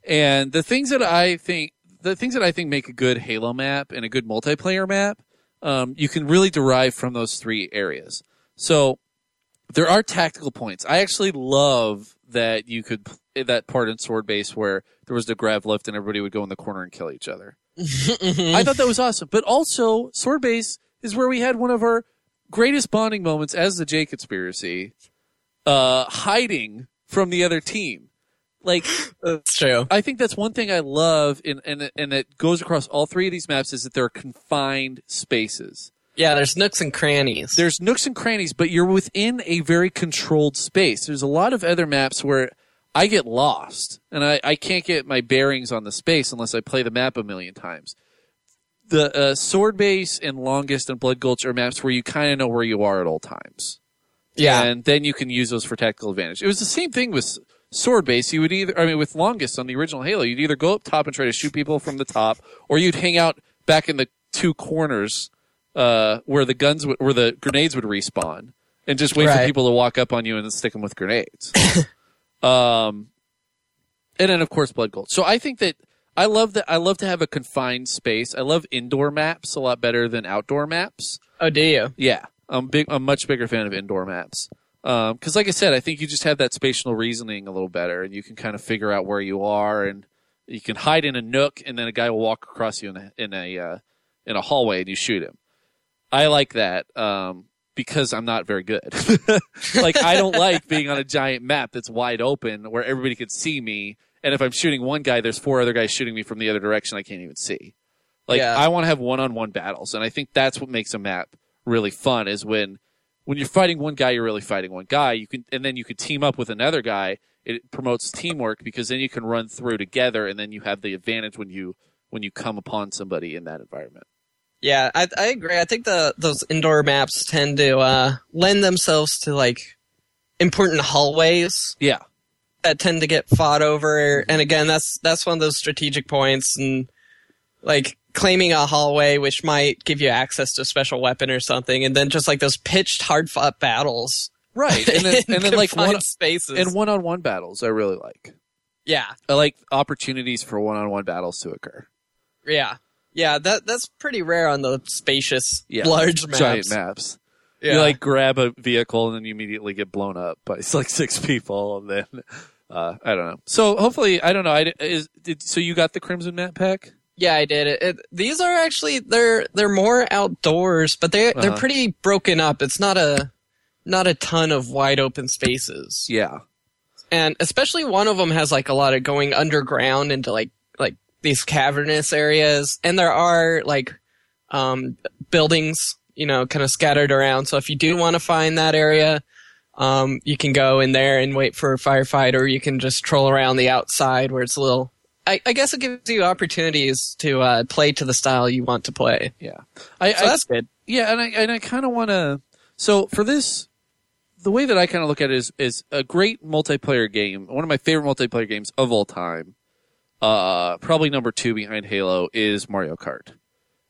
and the things that I think, the things that I think make a good Halo map and a good multiplayer map, um, you can really derive from those three areas. So there are tactical points. I actually love that you could that part in Sword Base where there was the grav lift and everybody would go in the corner and kill each other. I thought that was awesome. But also, Sword Base is where we had one of our greatest bonding moments as the J Conspiracy, uh, hiding from the other team. Like, That's true. I think that's one thing I love, in, and and that goes across all three of these maps is that they're confined spaces. Yeah. There's nooks and crannies. There's nooks and crannies, but you're within a very controlled space. There's a lot of other maps where I get lost and I, I can't get my bearings on the space unless I play the map a million times. The uh, Sword Base and Longest and Blood Gulch are maps where you kind of know where you are at all times. Yeah. And then you can use those for tactical advantage. It was the same thing with Sword Base. You would either, I mean, with Longest on the original Halo, you'd either go up top and try to shoot people from the top, or you'd hang out back in the two corners uh, where the guns, would, where the grenades would respawn, and just wait for people to walk up on you and then stick them with grenades. um, and then of course Blood Gulch. So I think that I love that. I love to have a confined space. I love indoor maps a lot better than outdoor maps. oh, do you? Yeah, I'm big. I'm a much bigger fan of indoor maps. Because, like I said, I think you just have that spatial reasoning a little better, and you can kind of figure out where you are, and you can hide in a nook, and then a guy will walk across you in a in a uh, in a hallway, and you shoot him. I like that um, because I'm not very good. like I don't like being on a giant map that's wide open where everybody can see me, and if I'm shooting one guy, there's four other guys shooting me from the other direction I can't even see. Like Yeah. I want to have one-on-one battles, and I think that's what makes a map really fun. Is when when you're fighting one guy, you're really fighting one guy. You can and then you can team up with another guy. It promotes teamwork because then you can run through together, and then you have the advantage when you when you come upon somebody in that environment. Yeah, I, I agree. I think the those indoor maps tend to uh, lend themselves to like important hallways Yeah, that tend to get fought over. And again, that's that's one of those strategic points, and like claiming a hallway which might give you access to a special weapon or something, and then just like those pitched, hard fought battles. right. And then and then like one spaces. and one-on-one battles, I really like. yeah, I like opportunities for one-on-one battles to occur. yeah, yeah. That that's pretty rare on the spacious, Yeah, large maps. giant maps. Yeah. You like grab a vehicle and then you immediately get blown up by like six people, and then uh, I don't know. So hopefully, I don't know. I is did so you got the Crimson Map pack? Yeah, I did. It, it, these are actually they're they're more outdoors, but they they're Uh-huh. pretty broken up. It's not a not a ton of wide open spaces. Yeah. and especially one of them has like a lot of going underground into like like these cavernous areas and there are like um buildings you know kind of scattered around so if you do want to find that area um you can go in there and wait for a firefight or you can just troll around the outside where it's a little I, I guess it gives you opportunities to uh, play to the style you want to play. Yeah, I, So I- that's good. Yeah, and I and I kind of want to. So for this, the way that I kind of look at it is is a great multiplayer game. One of my favorite multiplayer games of all time. Uh, probably number two behind Halo is Mario Kart.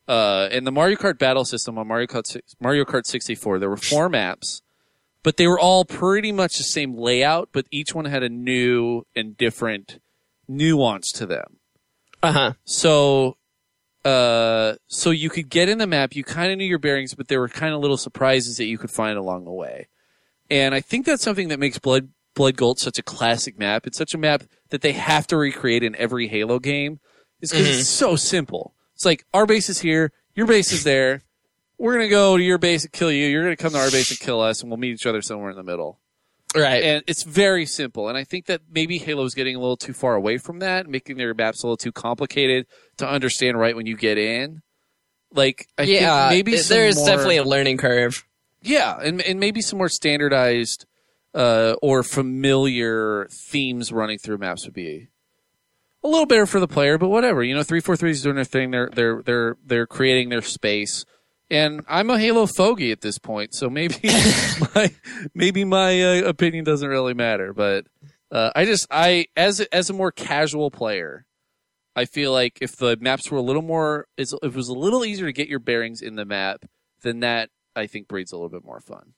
Uh, and the Mario Kart battle system on Mario Kart Mario Kart 64, there were four maps, but they were all pretty much the same layout, but each one had a new and different nuance to them. Uh huh. So, uh, so you could get in the map. You kind of knew your bearings, but there were kind of little surprises that you could find along the way. And I think that's something that makes Blood Blood Gulch such a classic map. It's such a map that they have to recreate in every Halo game. Is because Mhm. it's so simple. It's like our base is here, your base is there. We're gonna go to your base and kill you. You're gonna come to our base and kill us, and we'll meet each other somewhere in the middle. Right. And it's very simple. And I think that maybe Halo's getting a little too far away from that, making their maps a little too complicated to understand right when you get in. Like, I yeah, think maybe it- there's more- definitely a learning curve. yeah, and and maybe some more standardized uh, or familiar themes running through maps would be a little better for the player. But whatever, you know, three four three is doing their thing. They're they're they're they're creating their space. And I'm a Halo fogey at this point, so maybe my maybe my uh, opinion doesn't really matter. But uh, I just I as a, as a more casual player, I feel like if the maps were a little more, if it was a little easier to get your bearings in the map, then that I think breeds a little bit more fun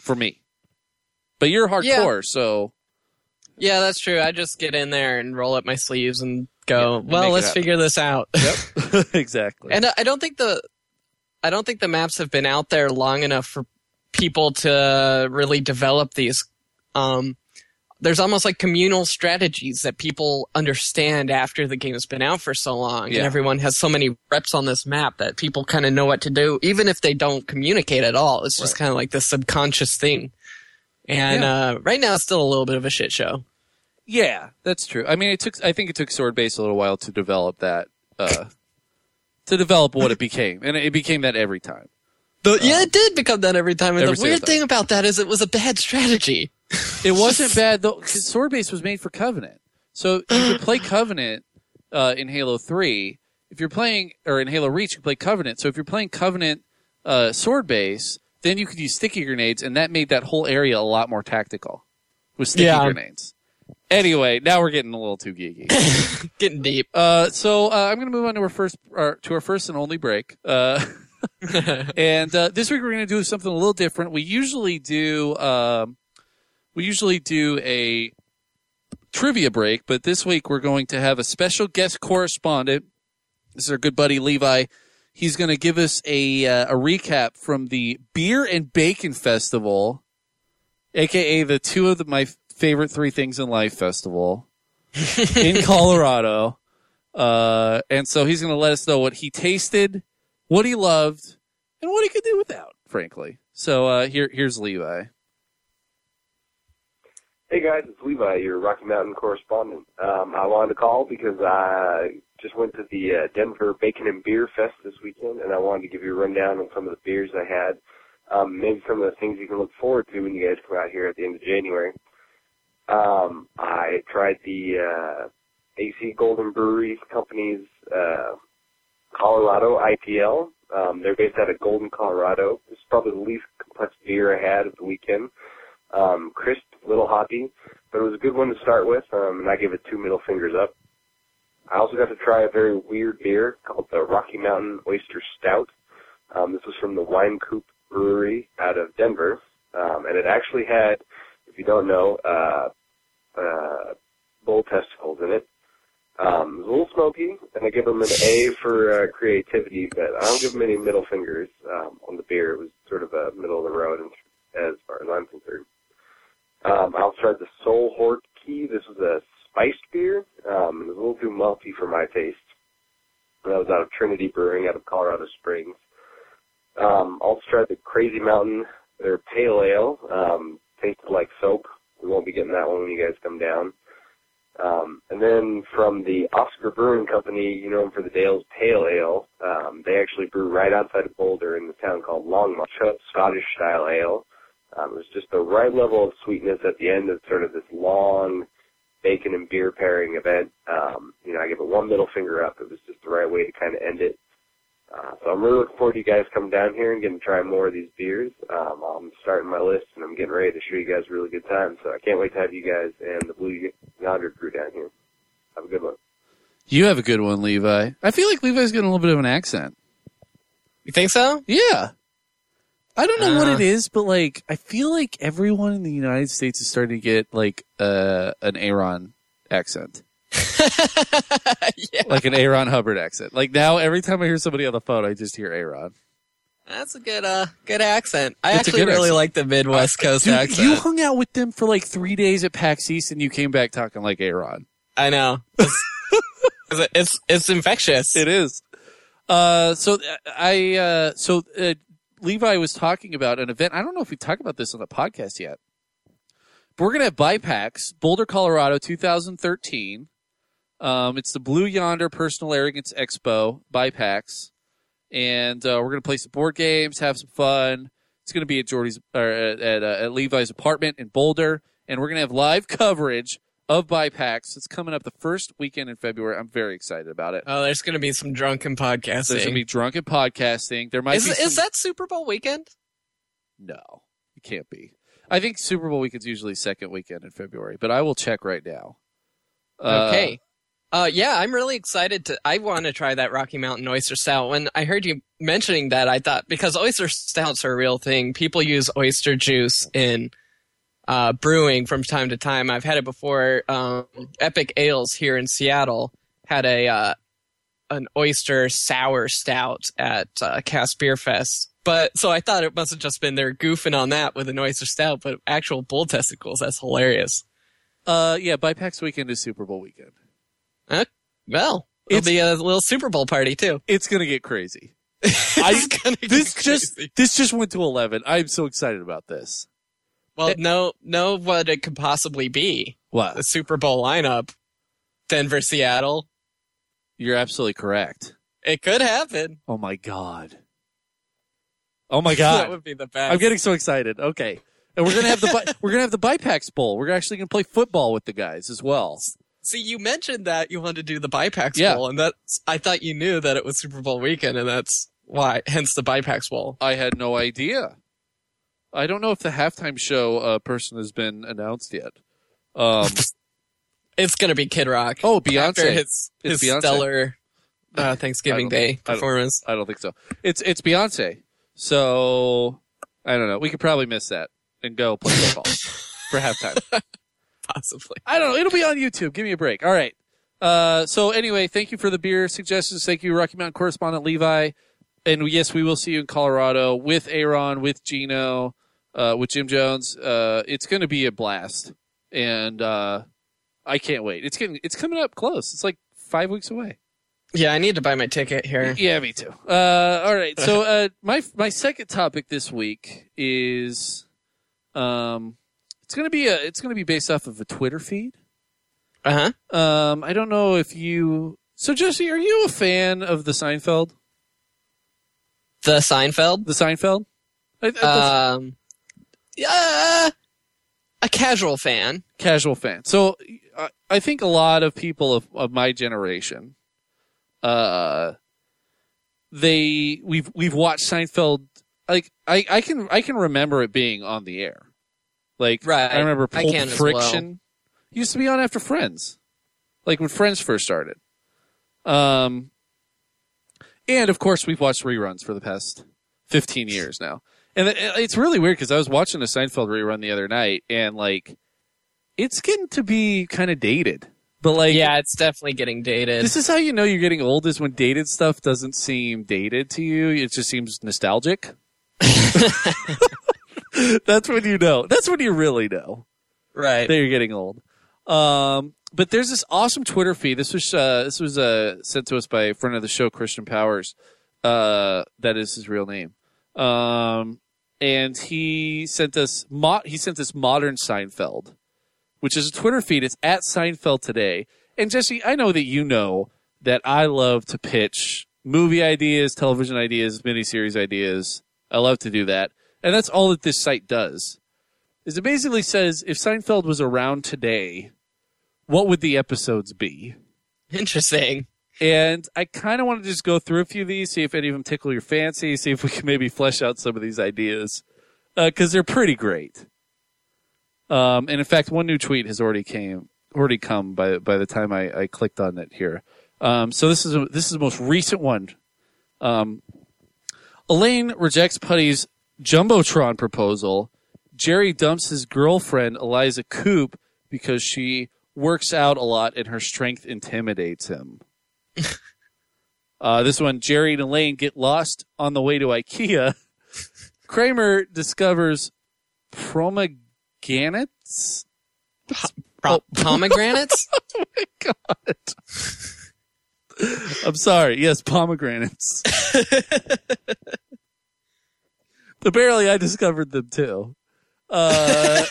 for me. But you're hardcore, so Yeah, that's true. I just get in there and roll up my sleeves and go, Yeah, well, let's figure this out. Yep. exactly. And I don't think the I don't think the maps have been out there long enough for people to really develop these um there's almost like communal strategies that people understand after the game has been out for so long Yeah. and everyone has so many reps on this map that people kind of know what to do even if they don't communicate at all it's just kind of like this subconscious thing and uh, right now it's still a little bit of a shit show Yeah, that's true. I mean, it took. I think it took Sword Base a little while to develop that. Uh, to develop what it became, and it became that every time. The, yeah, it did become that every time. And Every the weird thing about that is it was a bad strategy. It wasn't bad though. 'cause Sword Base was made for Covenant, so if you could play Covenant uh, in Halo Three. If you're playing, or in Halo Reach, you play Covenant. So if you're playing Covenant uh, Sword Base, then you could use sticky grenades, and that made that whole area a lot more tactical with sticky Yeah. grenades. Anyway, now we're getting a little too geeky. Getting deep. Uh, so uh, I'm going to move on to our first uh, to our first and only break. Uh, and uh, this week we're going to do something a little different. We usually do um, we usually do a trivia break, but this week we're going to have a special guest correspondent. This is our good buddy Levi. He's going to give us a uh, a recap from the Beer and Bacon Festival, aka the two of the, my favorite three things in life festival in Colorado. Uh, and so he's going to let us know what he tasted, what he loved, and what he could do without, frankly. So uh, here, here's Levi. Hey guys, it's Levi, your Rocky Mountain correspondent. Um, I wanted to call because I just went to the uh, Denver Bacon and Beer Fest this weekend, and I wanted to give you a rundown on some of the beers I had. Um, maybe some of the things you can look forward to when you guys come out here at the end of January. Um, I tried the uh, AC Golden Brewery Company's uh, Colorado IPL. Um, they're based out of Golden, Colorado. Is probably the least complex beer I had of the weekend um, crisp, little hoppy, but it was a good one to start with, um, and I gave it two middle fingers up. I also got to try a very weird beer called the Rocky Mountain Oyster Stout. Um, this was from the Wynkoop Brewery out of Denver, um, and it actually had, you don't know, uh, uh, bull testicles in it. Um, it was a little smoky, and I give them an A for uh, creativity, but I don't give them any middle fingers um, on the beer. It was sort of a middle of the road as far as I'm concerned. Um, I also tried the Soul Hort Key. This was a spiced beer. Um, it was a little too malty for my taste. That was out of Trinity Brewing out of Colorado Springs. Um, also tried the Crazy Mountain, their pale ale. Um, tasted like soap. We won't be getting that one when you guys come down. Um, and then from the Oscar Brewing Company, you know them for the Dale's Pale Ale. Um, they actually brew right outside of Boulder in the town called Longmont, Scottish style ale. Um, it was just the right level of sweetness at the end of sort of this long bacon and beer pairing event. Um, you know, I give it one middle finger up. It was just the right way to kind of end it. Uh, so I'm really looking forward to you guys coming down here and getting to try more of these beers. Um, I'm starting my list and I'm getting ready to show you guys a really good time. So I can't wait to have you guys and the Blue Yonder crew down here. Have a good one. You have a good one, Levi. I feel like Levi's getting a little bit of an accent. You think so? Yeah. I don't know what Uh. it is, but like I feel like everyone in the United States is starting to get like uh, an Aaron accent. yeah. Like an Aaron Hubbard accent. Like now every time I hear somebody on the phone I just hear Aaron. That's a good uh good accent. I It's actually really accent. like the Midwest Coast Dude, accent. you hung out with them for like three days at PAX East and you came back talking like Aaron. I know. It's, it's it's infectious. It is. Uh, so I uh, so uh, Levi was talking about an event. I don't know if we talked about this on the podcast yet, but we're gonna have BIPAX Boulder, Colorado, 2013. Um, it's the Blue Yonder Personal Arrogance Expo BIPAX, and uh, we're gonna play some board games, have some fun. It's gonna be at Jordy's or at at, uh, at Levi's apartment in Boulder, and we're gonna have live coverage of by BIPAX. It's coming up the first weekend in February. I'm very excited about it. Oh, there's going to be some drunken podcasting. There's gonna be drunken podcasting. There might is, be is that Super Bowl weekend? no, it can't be. I think Super Bowl weekend's usually second weekend in February, but I will check right now. Uh, okay. Uh, yeah, I'm really excited to. I want to try that Rocky Mountain oyster stout. When I heard you mentioning that, I thought because oyster stouts are a real thing. People use oyster juice in uh, brewing from time to time. I've had it before. Um, Epic Ales here in Seattle had a uh, an oyster sour stout at uh, Cask Beer Fest. But so I thought it must have just been they're goofing on that with an oyster stout, but actual bull testicles. That's hilarious. Uh, yeah, BIPAX weekend is Super Bowl weekend. Huh? Well, it'll It's- be a little Super Bowl party too. It's gonna get crazy. It's gonna get This just crazy. this just went to eleven. I'm so excited about this. well, know know what it could possibly be. What? The Super Bowl lineup: Denver, Seattle. You're absolutely correct. It could happen. Oh my god. Oh my god. that would be the best. I'm getting so excited. Okay. And we're gonna have the Bi- we're gonna have the BIPAX Bowl. We're actually gonna play football with the guys as well. See, you mentioned that you wanted to do the BIPAX Yeah. Bowl, and that's I thought you knew that it was Super Bowl weekend, and that's why. Hence the BIPAX Bowl. I had no idea. I don't know if the halftime show uh, person has been announced yet. Um, It's gonna be Kid Rock. oh, After Beyonce. his It's his Beyonce. stellar uh, Thanksgiving don't- Day I don't- performance. I don't think so. It's it's Beyonce. So I don't know. We could probably miss that and go play football for halftime. Possibly. I don't know. It'll be on YouTube. Give me a break. All right. Uh, so anyway, thank you for the beer suggestions. Thank you, Rocky Mountain correspondent Levi. And yes, we will see you in Colorado with Aaron, with Gino, uh, with Jim Jones. Uh, it's going to be a blast, and uh, I can't wait. It's getting it's coming up close. It's like five weeks away. Yeah, I need to buy my ticket here. Yeah, me too. Uh, all right. So uh, my my second topic this week is, um, it's gonna be a it's gonna be based off of a Twitter feed. Uh huh. Um, I don't know if you. So Jesse, are you a fan of the Seinfeld? The Seinfeld. The Seinfeld? I, I- Um, yeah, a casual fan. casual fan. So I, I think a lot of people of, of my generation, uh, they we've we've watched Seinfeld. Like I, I can I can remember it being on the air. Like Right. I remember I Pulp can as well. Friction used to be on after Friends, like when Friends first started. Um, and of course we've watched reruns for the past fifteen years now, and it's really weird because I was watching a Seinfeld rerun the other night, and like it's getting to be kind of dated. But like, yeah, it's definitely getting dated. this is how you know you're getting old is when dated stuff doesn't seem dated to you. It just seems nostalgic. That's when you know. That's when you really know right. that you're getting old. Um, but there's this awesome Twitter feed. This was uh, this was uh, sent to us by a friend of the show, Christian Powers. Uh, that is his real name. Um, and he sent us mo- he sent us modern Seinfeld, which is a Twitter feed. It's at Seinfeld today. And Jesse, I know that you know that I love to pitch movie ideas, television ideas, miniseries ideas. I love to do that, and that's all that this site does. Is it basically says if Seinfeld was around today, what would the episodes be? Interesting. And I kind of want to just go through a few of these, see if any of them tickle your fancy, see if we can maybe flesh out some of these ideas, because they're pretty great. Um, and in fact, one new tweet has already came, already come by by the time I, I clicked on it here. Um, so this is a, this is the most recent one. Um, Elaine rejects Puddy's jumbotron proposal. Jerry dumps his girlfriend Eliza Coupe because she works out a lot and her strength intimidates him. uh, this one, Jerry and Elaine get lost on the way to IKEA. Kramer discovers promeganates. Pro- pomegranates? Oh my god. I'm sorry. Yes, pomegranates. Apparently, I discovered them too. Uh,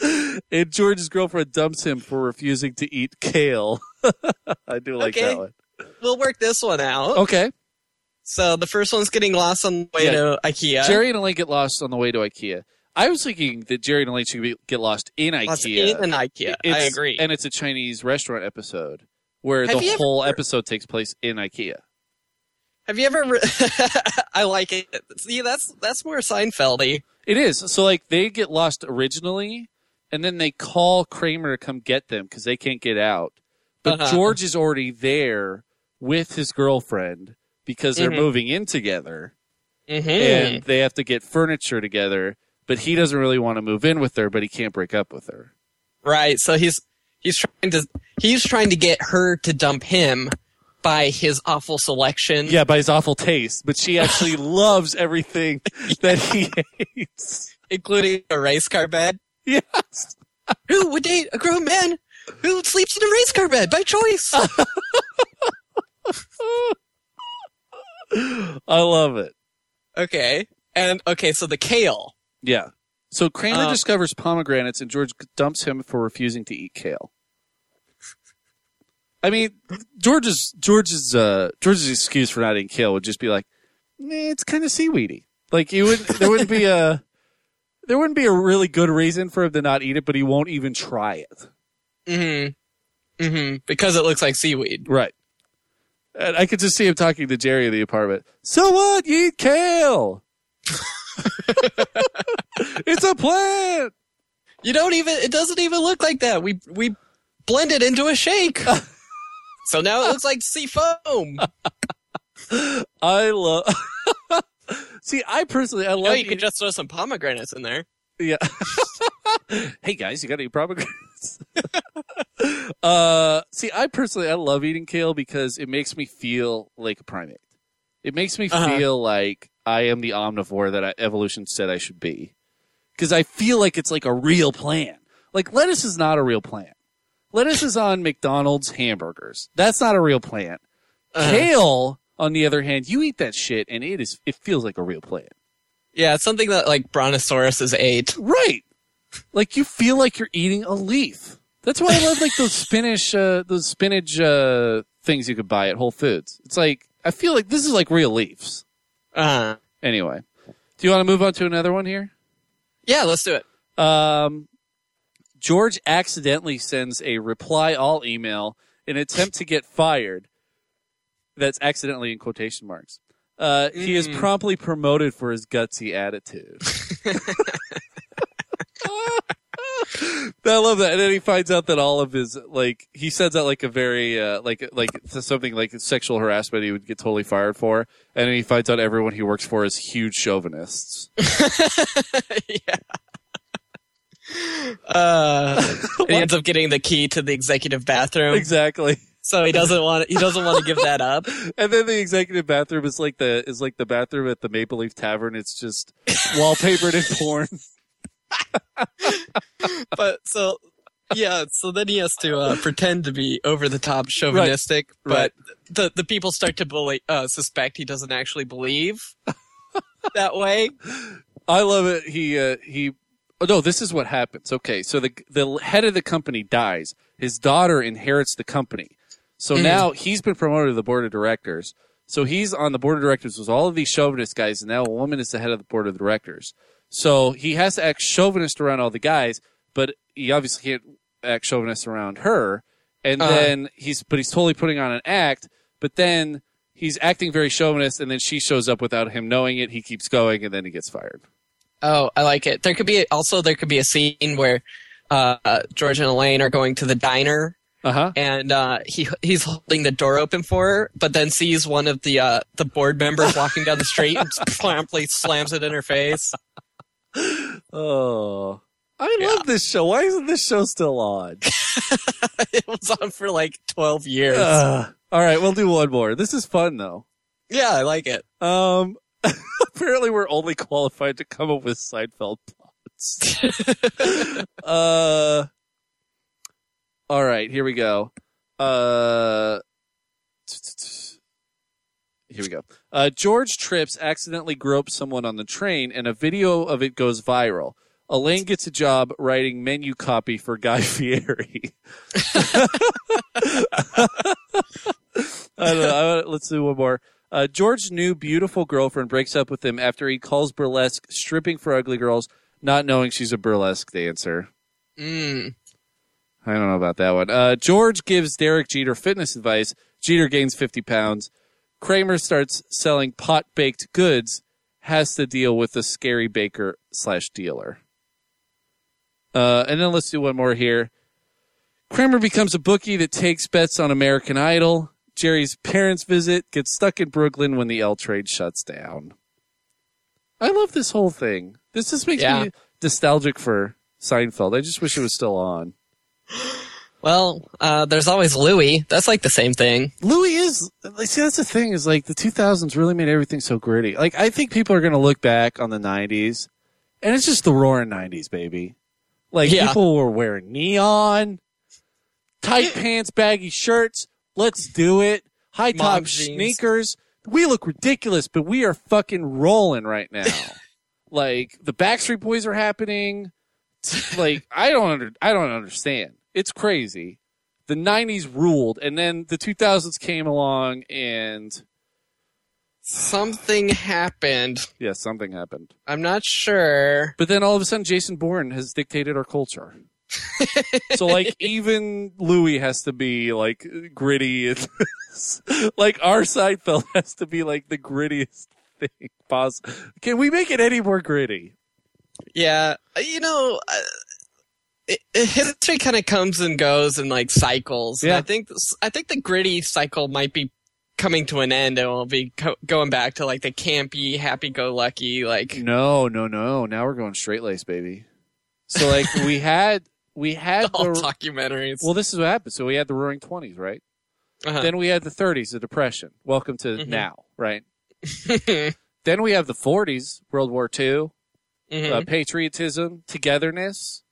and George's girlfriend dumps him for refusing to eat kale. I do like Okay. that one. we'll work this one out. Okay. So the first one's getting lost on the way Yeah. to IKEA. Jerry and Elaine get lost on the way to IKEA. I was thinking that Jerry and Elaine should be, get lost in IKEA. Lost in an IKEA. I agree. And it's a Chinese restaurant episode where Have the you ever- whole episode takes place in IKEA. Have you ever? Re- I like it. See, that's that's more Seinfeldy. It is. So like they get lost originally, and then they call Kramer to come get them because they can't get out. But Uh-huh. George is already there with his girlfriend because they're Mhm. moving in together, Mm-hmm. and they have to get furniture together. But he doesn't really want to move in with her, but he can't break up with her. Right. So he's he's trying to he's trying to get her to dump him by his awful selection. Yeah, by his awful taste, but she actually loves everything that he hates. including a race car bed. Yes. Who would date a grown man who sleeps in a race car bed by choice? I love it. okay. And okay, so the kale. Yeah. So Kramer Uh, discovers pomegranates and George dumps him for refusing to eat kale. I mean, George's George's uh, George's excuse for not eating kale would just be like, "Nah, it's kind of seaweedy. Like you would there wouldn't be a there wouldn't be a really good reason for him to not eat it, but he won't even try it. Mm-hmm. Mm-hmm. Because it looks like seaweed. Right. And I could just see him talking to Jerry in the apartment. So what? You eat kale. it's a plant. You don't even it doesn't even look like that. We we blend it into a shake. so now it looks like sea foam. I love. See, I personally, I love. you can just throw some pomegranates in there. yeah. hey guys, you got any pomegranates? uh, see, I personally, I love eating kale because it makes me feel like a primate. It makes me Uh-huh. feel like I am the omnivore that I, evolution said I should be. Because I feel like it's like a real plant. Like lettuce is not a real plant. Lettuce is on McDonald's hamburgers. That's not a real plant. Uh-huh. Kale, on the other hand, you eat that shit and it is it feels like a real plant. Yeah, it's something that like Brontosaurus brontosauruses ate. Right. Like you feel like you're eating a leaf. That's why I love like those spinach uh those spinach uh things you could buy at Whole Foods. It's like I feel like this is like real leaves. Uh Anyway. Do you want to move on to another one here? yeah, let's do it. Um George accidentally sends a reply all email in an attempt to get fired. That's accidentally in quotation marks. Uh, He is Mm. promptly promoted for his gutsy attitude. I love that. And then he finds out that all of his like he sends out like a very uh, like like something like sexual harassment he would get totally fired for, and then he finds out everyone he works for is huge chauvinists. yeah. Uh, he ends up getting the key to the executive bathroom, exactly. so he doesn't want he doesn't want to give that up. And then the executive bathroom is like the is like the bathroom at the Maple Leaf Tavern. It's just wallpapered in porn. but so yeah, so then he has to uh, pretend to be over the top chauvinistic, Right. but the the people start to believe, uh, suspect he doesn't actually believe that way. I love it. He uh, he. Oh, no, this is what happens. Okay, so the the head of the company dies. His daughter inherits the company. So Mhm. now he's been promoted to the board of directors. So he's on the board of directors with all of these chauvinist guys, and now a woman is the head of the board of directors. So he has to act chauvinist around all the guys, but he obviously can't act chauvinist around her. And Uh-huh. then he's, but he's totally putting on an act. But then he's acting very chauvinist, and then she shows up without him knowing it. He keeps going, and then he gets fired. Oh, I like it. There could be also there could be a scene where uh, George and Elaine are going to the diner. Uh huh. And uh, he he's holding the door open for her, but then sees one of the uh, the board members walking down the street and promptly slams it in her face. Oh, I love this show. Why isn't this show still on? it was on for like twelve years. All right, we'll do one more. This is fun though. yeah, I like it. Um, apparently we're only qualified to come up with Seinfeld plots. uh, all right, here we go. Uh, here we go. Uh, George Trips accidentally gropes someone on the train, and a video of it goes viral. Elaine gets a job writing menu copy for Guy Fieri. I don't know. I- Let's do one more. Uh, George's new beautiful girlfriend breaks up with him after he calls burlesque stripping for ugly girls, not knowing she's a burlesque dancer. Mm. I don't know about that one. Uh, George gives Derek Jeter fitness advice. Jeter gains 50 pounds. Kramer starts selling pot baked goods, has to deal with the scary baker slash dealer. Uh, and then let's do one more here. Kramer becomes a bookie that takes bets on American Idol. Jerry's parents visit, gets stuck in Brooklyn when the L train shuts down. I love this whole thing. This just makes Yeah. me nostalgic for Seinfeld. I just wish it was still on. Well, uh, there's always Louie. That's like the same thing. Louie is like see that's the thing is like the 2000s really made everything so gritty. Like I think people are going to look back on the 90s and it's just the roaring 90s, baby. Like Yeah. people were wearing neon, tight pants, baggy shirts. Let's do it. High top sneakers. We look ridiculous, but we are fucking rolling right now. like the Backstreet Boys are happening. Like I don't under, I don't understand. It's crazy the 90s ruled and then the 2000s came along and Something happened. yeah something happened I'm not sure. but then all of a sudden jason bourne has dictated our culture so like even louie has to be like gritty and like our seinfeld has to be like the grittiest thing possible can we make it any more gritty Yeah, you know, uh, it, it, history kind of comes and goes in like cycles. And Yeah. I think I think the gritty cycle might be coming to an end, and we'll be co- going back to like the campy, happy-go-lucky, like no no no now we're going straight lace baby so like we had we had all the, documentaries. well this is what happened so we had the roaring 20s right Uh-huh. Then we had the 30s, the Depression. Welcome to Mhm. now, right? then we have the 40s, World War II, Mhm. uh, patriotism, togetherness.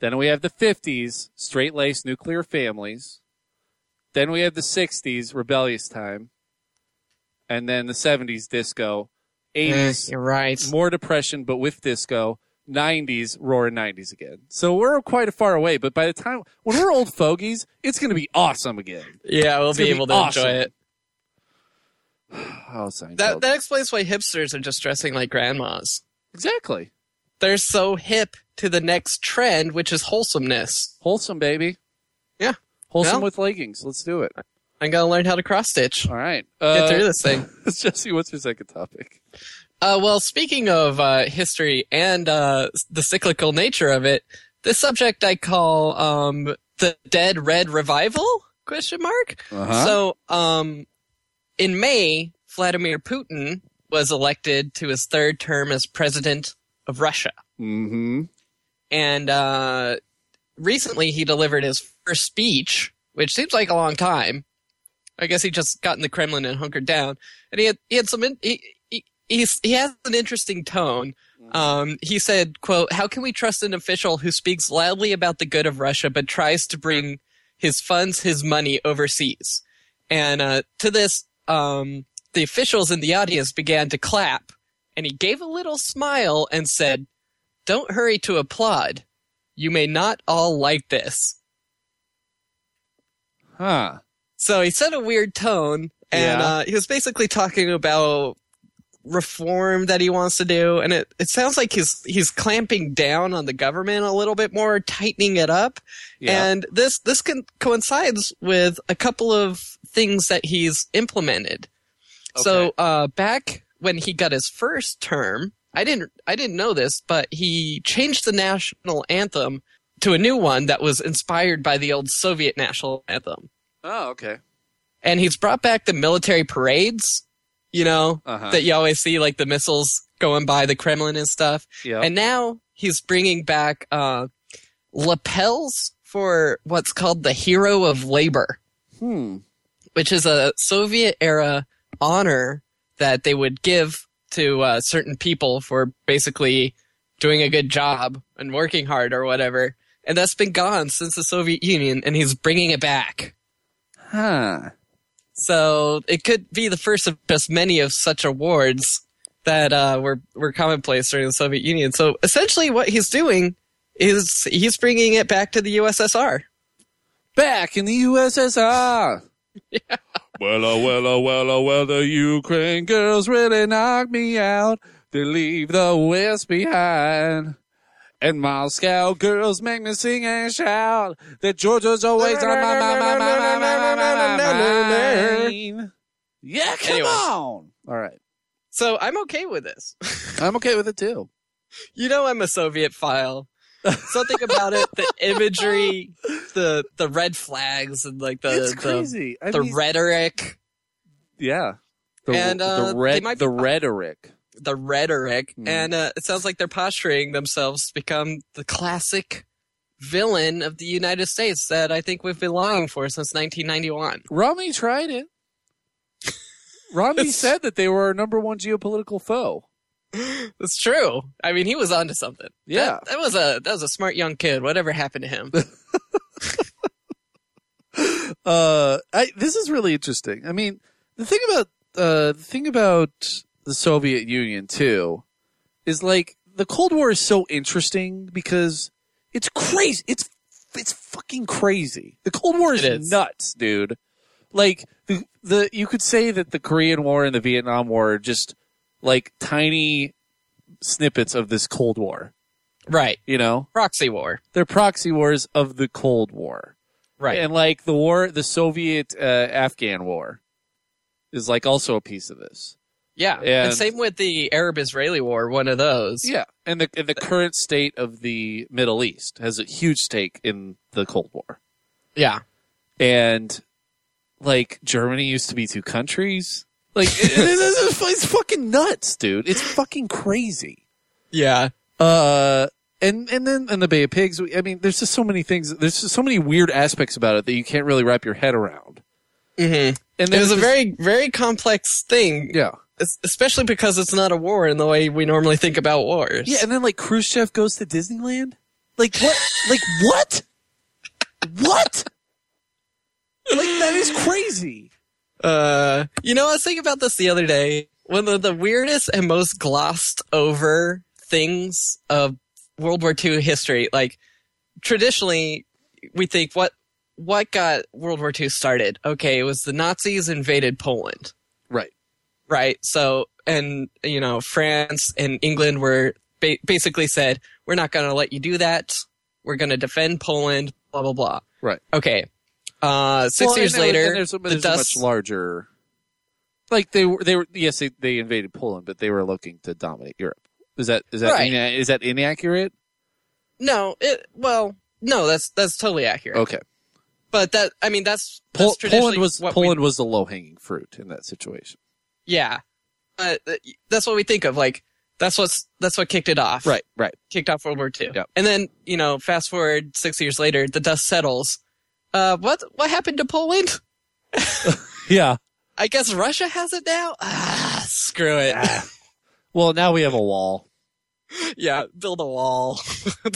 Then we have the 50s, straight laced nuclear families. Then we have the 60s, rebellious time. And then the 70s, disco. 80s, Eh, you're right. more depression, but with disco. 90s, roaring 90s again. So we're quite a far away, but by the time, when we're old fogies, it's going to be awesome again. yeah, we'll It's be able be to awesome. enjoy it. Oh, Seinfeld. That that explains why hipsters are just dressing like grandmas. exactly. They're so hip to the next trend, which is wholesomeness. Wholesome, baby. Yeah. Wholesome Well- with leggings. Let's do it. I'm gonna learn how to cross stitch. All right. Get Uh, through this thing. Jesse, what's your second topic? Uh, well, speaking of uh, history and uh, the cyclical nature of it, this subject I call um, the Dead Red Revival? Question mark. Uh-huh. So, um, in May, Vladimir Putin was elected to his third term as president of Russia, Mm-hmm. and uh, recently he delivered his first speech, which seems like a long time. I guess he just got in the Kremlin and hunkered down, and he had he had some in, he, he he's he has an interesting tone. Um, he said, "quote How can we trust an official who speaks loudly about the good of Russia but tries to bring his funds, his money overseas?" And uh, to this, um, the officials in the audience began to clap, and he gave a little smile and said, "Don't hurry to applaud. You may not all like this." Huh. So he said a weird tone, and Yeah. uh, he was basically talking about reform that he wants to do, and it, it sounds like he's he's clamping down on the government a little bit more, tightening it up, Yeah. and this this can, coincides with a couple of things that he's implemented. So uh, back when he got his first term, I didn't I didn't know this, but he changed the national anthem to a new one that was inspired by the old Soviet national anthem Oh, okay. and he's brought back the military parades, you know, Uh-huh. that you always see, like the missiles going by the Kremlin and stuff. Yeah. And now he's bringing back uh, lapels for what's called the Hero of Labor, Hmm. which is a Soviet era honor that they would give to uh, certain people for basically doing a good job and working hard or whatever. And that's been gone since the Soviet Union, and he's bringing it back. Huh. So it could be the first of just many of such awards that uh, were were commonplace during the Soviet Union. So essentially, what he's doing is he's bringing it back to the USSR. Back in the USSR. Well, oh, well, oh, well, oh, well, the Ukraine girls really knock me out. They leave the West behind. And Moscow girls make me sing and shout that Georgia's always on my mind. Yeah, come anyway. on. All right. So I'm okay with this. I'm okay with it too. You know I'm a Soviet file. Something about it, the imagery, the the red flags and like the it's crazy. the, the mean, rhetoric. Yeah. The, and uh, the, red, the rhetoric the rhetoric, Hmm. and uh, it sounds like they're posturing themselves to become the classic villain of the United States that I think we've been longing for since 1991. Romney tried it. Romney said that they were our number one geopolitical foe. That's true. I mean, he was onto something. Yeah. that, that was a that was a smart young kid. Whatever happened to him? Uh, I, this is really interesting. I mean, the thing about uh, the thing about the Soviet Union too is like the Cold War is so interesting because it's crazy. It's it's fucking crazy. The Cold War is, is. nuts, dude. Like the the you could say that the Korean War and the Vietnam War are just like tiny snippets of this Cold War. right. You know, Proxy war. they're proxy wars of the Cold War. Right. And like the war, the Soviet uh, Afghan war is like also a piece of this. Yeah. and- And same with the Arab-Israeli war. One of those. Yeah. And the and the current state of the Middle East has a huge stake in the Cold War. Yeah. And like Germany used to be two countries. Like it, it is- it's fucking nuts, dude. It's fucking crazy. Yeah. Uh, and and then and the Bay of Pigs. I mean, there's just so many things. There's just so many weird aspects about it that you can't really wrap your head around. Mm-hmm. And It was a this- very very complex thing. yeah. Es- Especially because it's not a war in the way we normally think about wars. Yeah, and then like Khrushchev goes to Disneyland. Like what? like what? What? Like that is crazy. Uh, you know, I was thinking about this the other day. One of the weirdest and most glossed over things of World War II history, like traditionally, we think what what got World War II started? Okay, it was the Nazis invaded Poland. Right? So, and you know, France and England were ba- basically said, "We're not going to let you do that. We're going to defend Poland." Blah blah blah. Right. Okay. Uh, six Well, years and later, and there's, a, the there's a dust. much larger. Like they were, they were. Yes, they, they invaded Poland, but they were looking to dominate Europe. Is that is that Right. ina- is that inaccurate? No, it well, no, that's that's totally accurate. Okay. But that I mean that's, that's Pol- Poland was what we- Poland was the low hanging fruit in that situation. Yeah. But uh, that's what we think of like that's what's that's what kicked it off. Right. Right. Kicked off World War II. Yep. And then, you know, fast forward 6 years later, the dust settles. Uh what what happened to Poland? Yeah. I guess Russia has it now? Ah, screw it. Well, now we have a wall. Yeah, build a wall.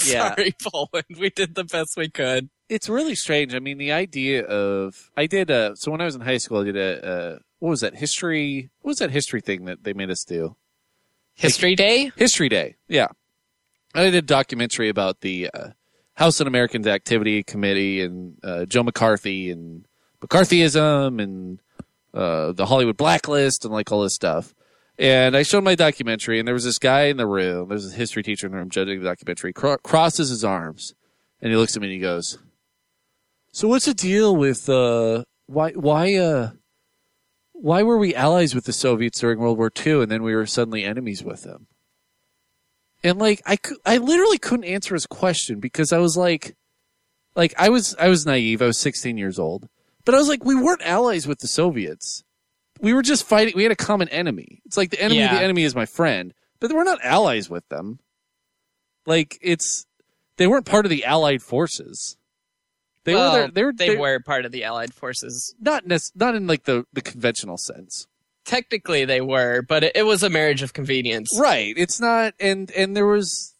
Yeah. Sorry, Poland. We did the best we could. It's really strange. I mean, the idea of I did A, so when I was in high school, I did a uh, what was that history? What was that history thing that they made us do? History Day? History Day. Yeah, I did a documentary about the uh, House Un-Americans Activity Committee and uh, Joe McCarthy and McCarthyism and uh, the Hollywood Blacklist and like all this stuff. And I showed my documentary, and there was this guy in the room. There was a history teacher in the room judging the documentary. Cro- crosses his arms, and he looks at me and he goes, "So what's the deal with uh, why why uh, why were we allies with the Soviets during World War II, and then we were suddenly enemies with them?" And like I I literally couldn't answer his question because I was like, like I was I was naive. I was 16 years old, but I was like, we weren't allies with the Soviets we were just fighting. We had a common enemy. It's like the enemy of Yeah. the enemy is my friend, but we're not allies with them. Like it's they weren't part of the Allied forces. They Well, were there. They were. they they- were part of the Allied forces. not nec- not in like the the conventional sense. Technically, they were, but it, it was a marriage of convenience. Right. It's not. And and there was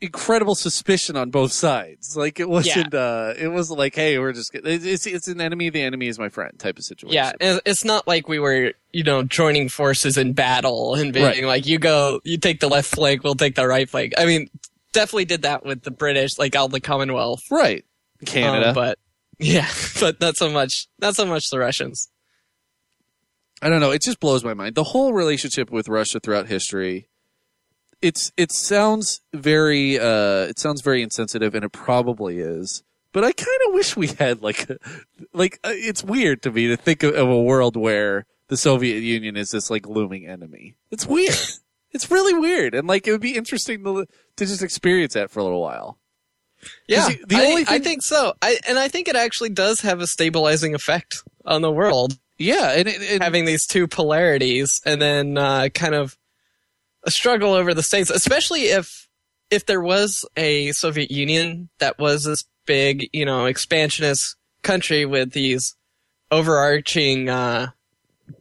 incredible suspicion on both sides. Like it wasn't. uh It wasn't like, hey, we're just. It's it's an enemy. The enemy is my friend type of situation. Yeah, it's not like we were, you know, joining forces in battle and being Right. like, you go, you take the left flank, we'll take the right flank. I mean, definitely did that with the British, like all the Commonwealth, Right. Canada. Um, but yeah, but not so much, not so much the Russians. I don't know. It just blows my mind. The whole relationship with Russia throughout history. It's it sounds very uh it sounds very insensitive and it probably is. But I kind of wish we had like a, like uh, it's weird to me to think of, of a world where the Soviet Union is this like looming enemy. It's weird. it's really weird and like it would be interesting to to just experience that for a little while. Yeah, the- the I, only I think so. I and I think it actually does have a stabilizing effect on the world. Yeah, and, it, and having these two polarities, and then uh, kind of a struggle over the states, especially if if there was a Soviet Union that was this big, you know, expansionist country with these overarching uh,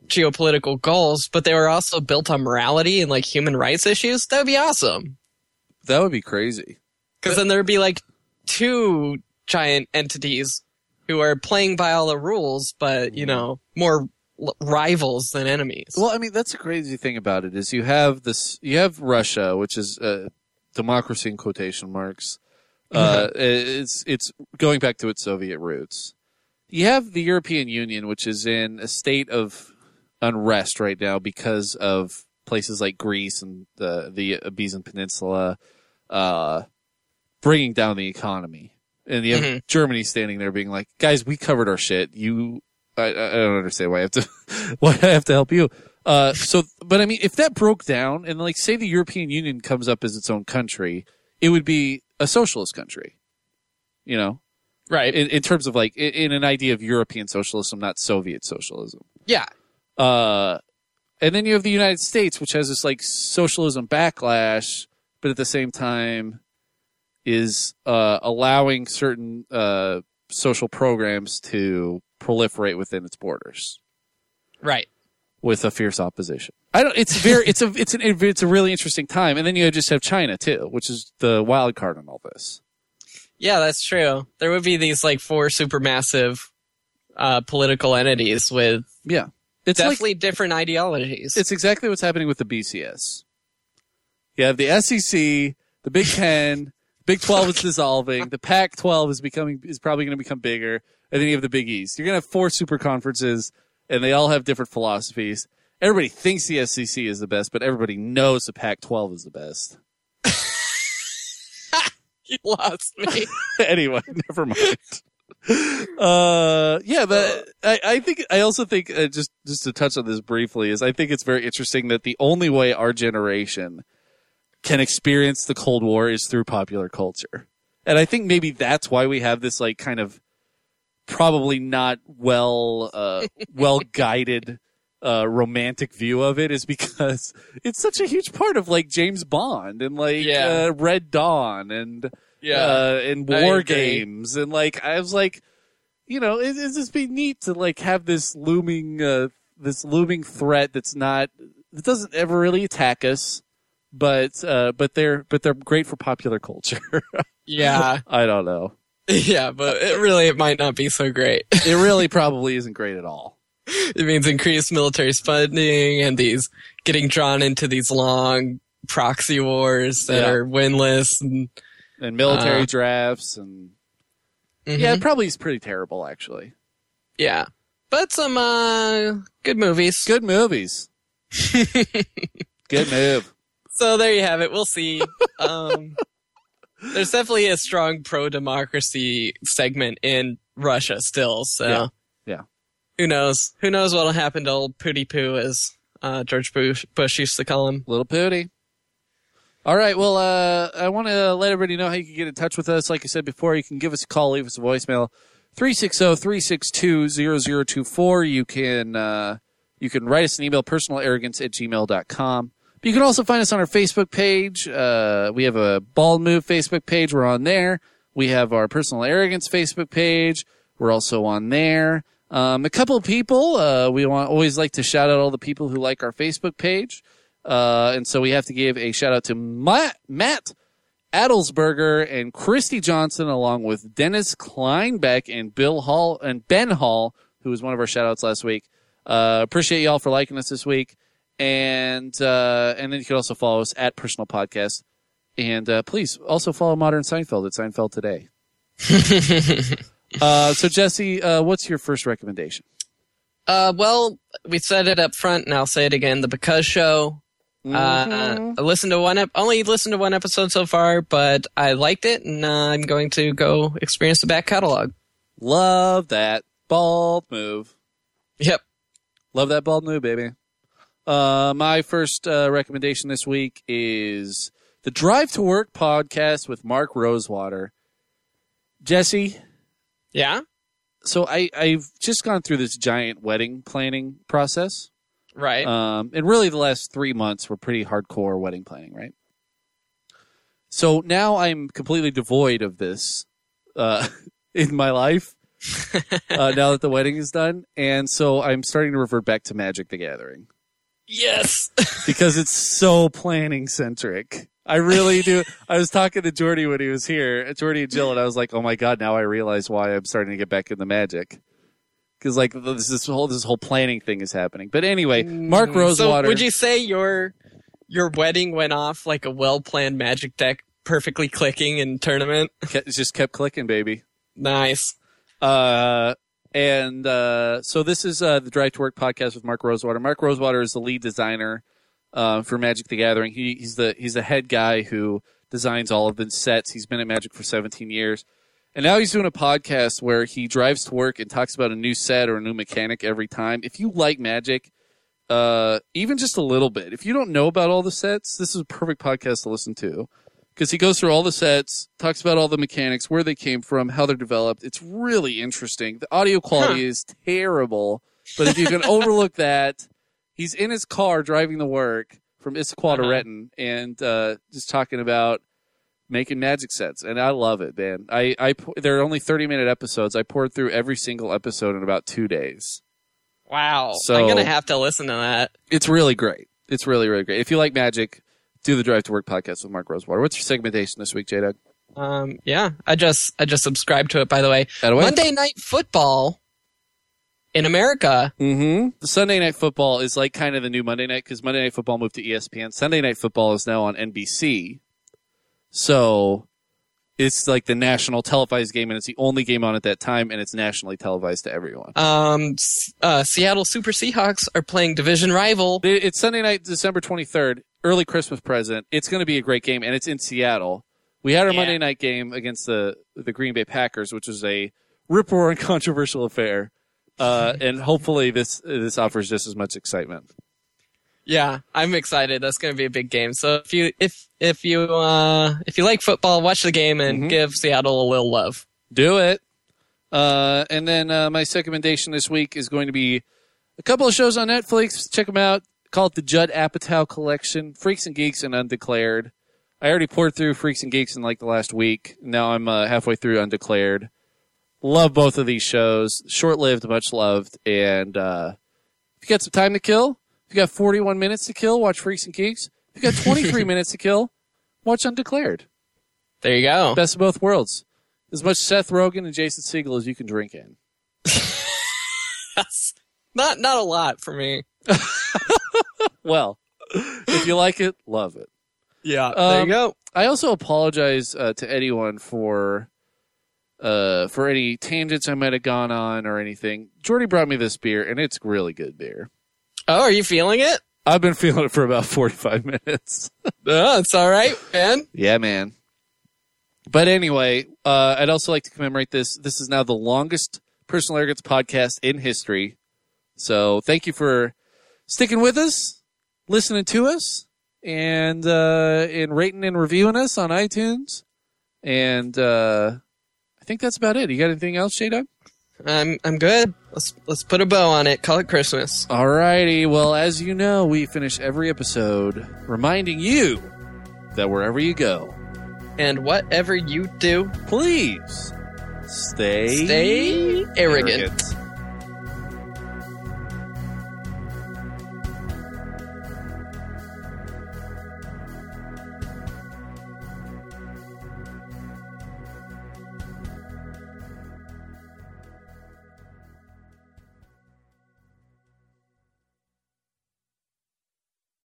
geopolitical goals, but they were also built on morality and like human rights issues. That would be awesome. that would be crazy. Because then there would be like two giant entities who are playing by all the rules, but you know, more rivals than enemies. Well, I mean, that's the crazy thing about it is you have this, you have Russia, which is uh, democracy in quotation marks. Uh, it's it's going back to its Soviet roots. You have the European Union, which is in a state of unrest right now because of places like Greece and the the Iberian Peninsula, uh, bringing down the economy. And you have Mhm. Germany standing there being like, "Guys, we covered our shit. You, I, I don't understand why I have to, why I have to help you." Uh, so, but I mean, if that broke down and like, say the European Union comes up as its own country, it would be a socialist country. You know, right. in, in terms of like in, in an idea of European socialism, not Soviet socialism. yeah. Uh, and then you have the United States, which has this like socialism backlash, but at the same time is uh, allowing certain uh, social programs to proliferate within its borders Right. with a fierce opposition. I don't. It's very. It's a. It's an. It's a really interesting time. And then you just have China too, which is the wild card in all this. Yeah, that's true. There would be these like four supermassive uh, political entities with Yeah, it's like definitely different ideologies. It's exactly what's happening with the BCS. You have the SEC, the Big Ten, Big Twelve is dissolving, the Pac twelve is becoming is probably going to become bigger, and then you have the Big East. You're going to have four super conferences, and they all have different philosophies. Everybody thinks the SEC is the best, but everybody knows the Pac twelve is the best. you lost me. anyway, never mind. Uh, yeah, but I, I think I also think uh, just just to touch on this briefly is I think it's very interesting that the only way our generation can experience the Cold War is through popular culture, and I think maybe that's why we have this like kind of probably not well uh, well guided uh, romantic view of it is because it's such a huge part of like James Bond and like Yeah. uh, Red Dawn and Yeah. uh, and war games and like I was like, you know, it, it's just be neat to like have this looming uh, this looming threat that's not that doesn't ever really attack us, but uh, but they're but they're great for popular culture. Yeah, I don't know. yeah, but it really it might not be so great. It really probably isn't great at all. it means increased military spending and these getting drawn into these long proxy wars that Yeah. are winless and And military Uh, drafts and Mhm. yeah, it probably is pretty terrible actually. yeah. But some uh good movies. Good movies. Good move. So there you have it. We'll see. Um, there's definitely a strong pro-democracy segment in Russia still. So Yeah. Yeah. who knows? Who knows what'll happen to old Pooty Poo, as uh, George Bush, Bush used to call him. Little Pooty. All right. Well, uh, I want to let everybody know how you can get in touch with us. Like I said before, you can give us a call, leave us a voicemail. oh, 360-362-0024. You can, uh, you can write us an email, personalarrogance at gmail.com. But you can also find us on our Facebook page. Uh, we have a Bald Move Facebook page. We're on there. We have our Personal Arrogance Facebook page. We're also on there. Um, a couple of people, uh, we want, always like to shout out all the people who like our Facebook page. Uh, and so we have to give a shout out to Matt, Matt Adelsberger and Christy Johnson, along with Dennis Kleinbeck and Bill Hall and Ben Hall, who was one of our shout outs last week. Uh, appreciate y'all for liking us this week. And, uh, and then you can also follow us at Personal Podcast. And, uh, please also follow Modern Seinfeld at Seinfeld Today. uh, so Jesse, uh, what's your first recommendation? Uh, well, we said it up front, and I'll say it again: the Because Show. Uh, I listened to one, ep- only listened to one episode so far, but I liked it, and uh, I'm going to go experience the back catalog. Love that bald move. Yep. Love that bald move, baby. Uh, my first uh, recommendation this week is the Drive to Work podcast with Mark Rosewater. Jesse, Yeah. so I, I've just gone through this giant wedding planning process. Right. Um, and really, the last three months were pretty hardcore wedding planning, right? So now I'm completely devoid of this uh, in my life. uh, now that the wedding is done, and so I'm starting to revert back to Magic: The Gathering yes. because it's so planning centric. I really do. I was talking to Jordy when he was here, Jordy and Jill, and I was like, "Oh my god!" Now I realize why I'm starting to get back into Magic because like this, this whole this whole planning thing is happening. But anyway, Mark Rosewater. So would you say your your wedding went off like a well planned Magic deck, perfectly clicking in tournament? kept, just kept clicking, baby. Nice. Uh, and uh, so this is uh, the Drive to Work podcast with Mark Rosewater. Mark Rosewater is the lead designer uh, for Magic: The Gathering. He, he's the he's the head guy who designs all of the sets. He's been at Magic for 17 years, and now he's doing a podcast where he drives to work and talks about a new set or a new mechanic every time. If you like Magic, uh, even just a little bit, if you don't know about all the sets, this is a perfect podcast to listen to because he goes through all the sets, talks about all the mechanics, where they came from, how they're developed. It's really interesting. The audio quality is terrible, but if you can overlook that, he's in his car driving to work from Issaquah to Uh-huh. Renton and uh, just talking about making magic sets, and I love it, man. I, I there are only thirty minute episodes. I poured through every single episode in about two days. Wow. So- I'm gonna have to listen to that. It's really great. It's really really great. If you like magic, do the Drive to Work podcast with Mark Rosewater. What's your segmentation this week, J Doug? Um, yeah, I just I just subscribed to it. By the way. Monday Night Football in America. Mm-hmm. The Sunday Night Football is like kind of the new Monday Night because Monday Night Football moved to ESPN. Sunday Night Football is now on NBC. So it's like the national televised game, and it's the only game on at that time, and it's nationally televised to everyone. Um, uh, Seattle Super Seahawks are playing division rival. It's Sunday night, December 23rd, early Christmas present. It's going to be a great game, and it's in Seattle. We had our Yeah. Monday night game against the the Green Bay Packers, which was a rip roaring controversial affair. Uh, and hopefully this this offers just as much excitement. Yeah, I'm excited. That's going to be a big game. So if you if if you uh if you like football, watch the game and Mhm. give Seattle a little love. Do it. Uh, and then uh, my recommendation this week is going to be a couple of shows on Netflix. Check them out. Call it the Judd Apatow Collection, Freaks and Geeks and Undeclared. I already poured through Freaks and Geeks in like the last week. Now I'm uh, halfway through Undeclared. Love both of these shows. Short lived, much loved. And uh, if you got some time to kill, If you got 41 minutes to kill, watch Freaks and Geeks. If you got 23 minutes to kill, watch Undeclared. There you go. Best of both worlds. As much Seth Rogen and Jason Segel as you can drink in. That's not not a lot for me. Well, if you like it, love it. Yeah. there Um, you go. I also apologize uh, to anyone for uh, for any tangents I might have gone on or anything. Jordy brought me this beer, and it's really good beer. Oh, are you feeling it? I've been feeling it for about 45 minutes. Oh, it's all right, man. yeah, man. But anyway, uh, I'd also like to commemorate this. This is now the longest Personal Arrogance podcast in history. So thank you for sticking with us, listening to us, and uh, and rating and reviewing us on iTunes. And uh, I think that's about it. You got anything else, J? I'm I'm good. Let's let's put a bow on it. Call it Christmas. Alrighty. Well, as you know, we finish every episode reminding you that wherever you go, And whatever you do, please stay stay arrogant. arrogant.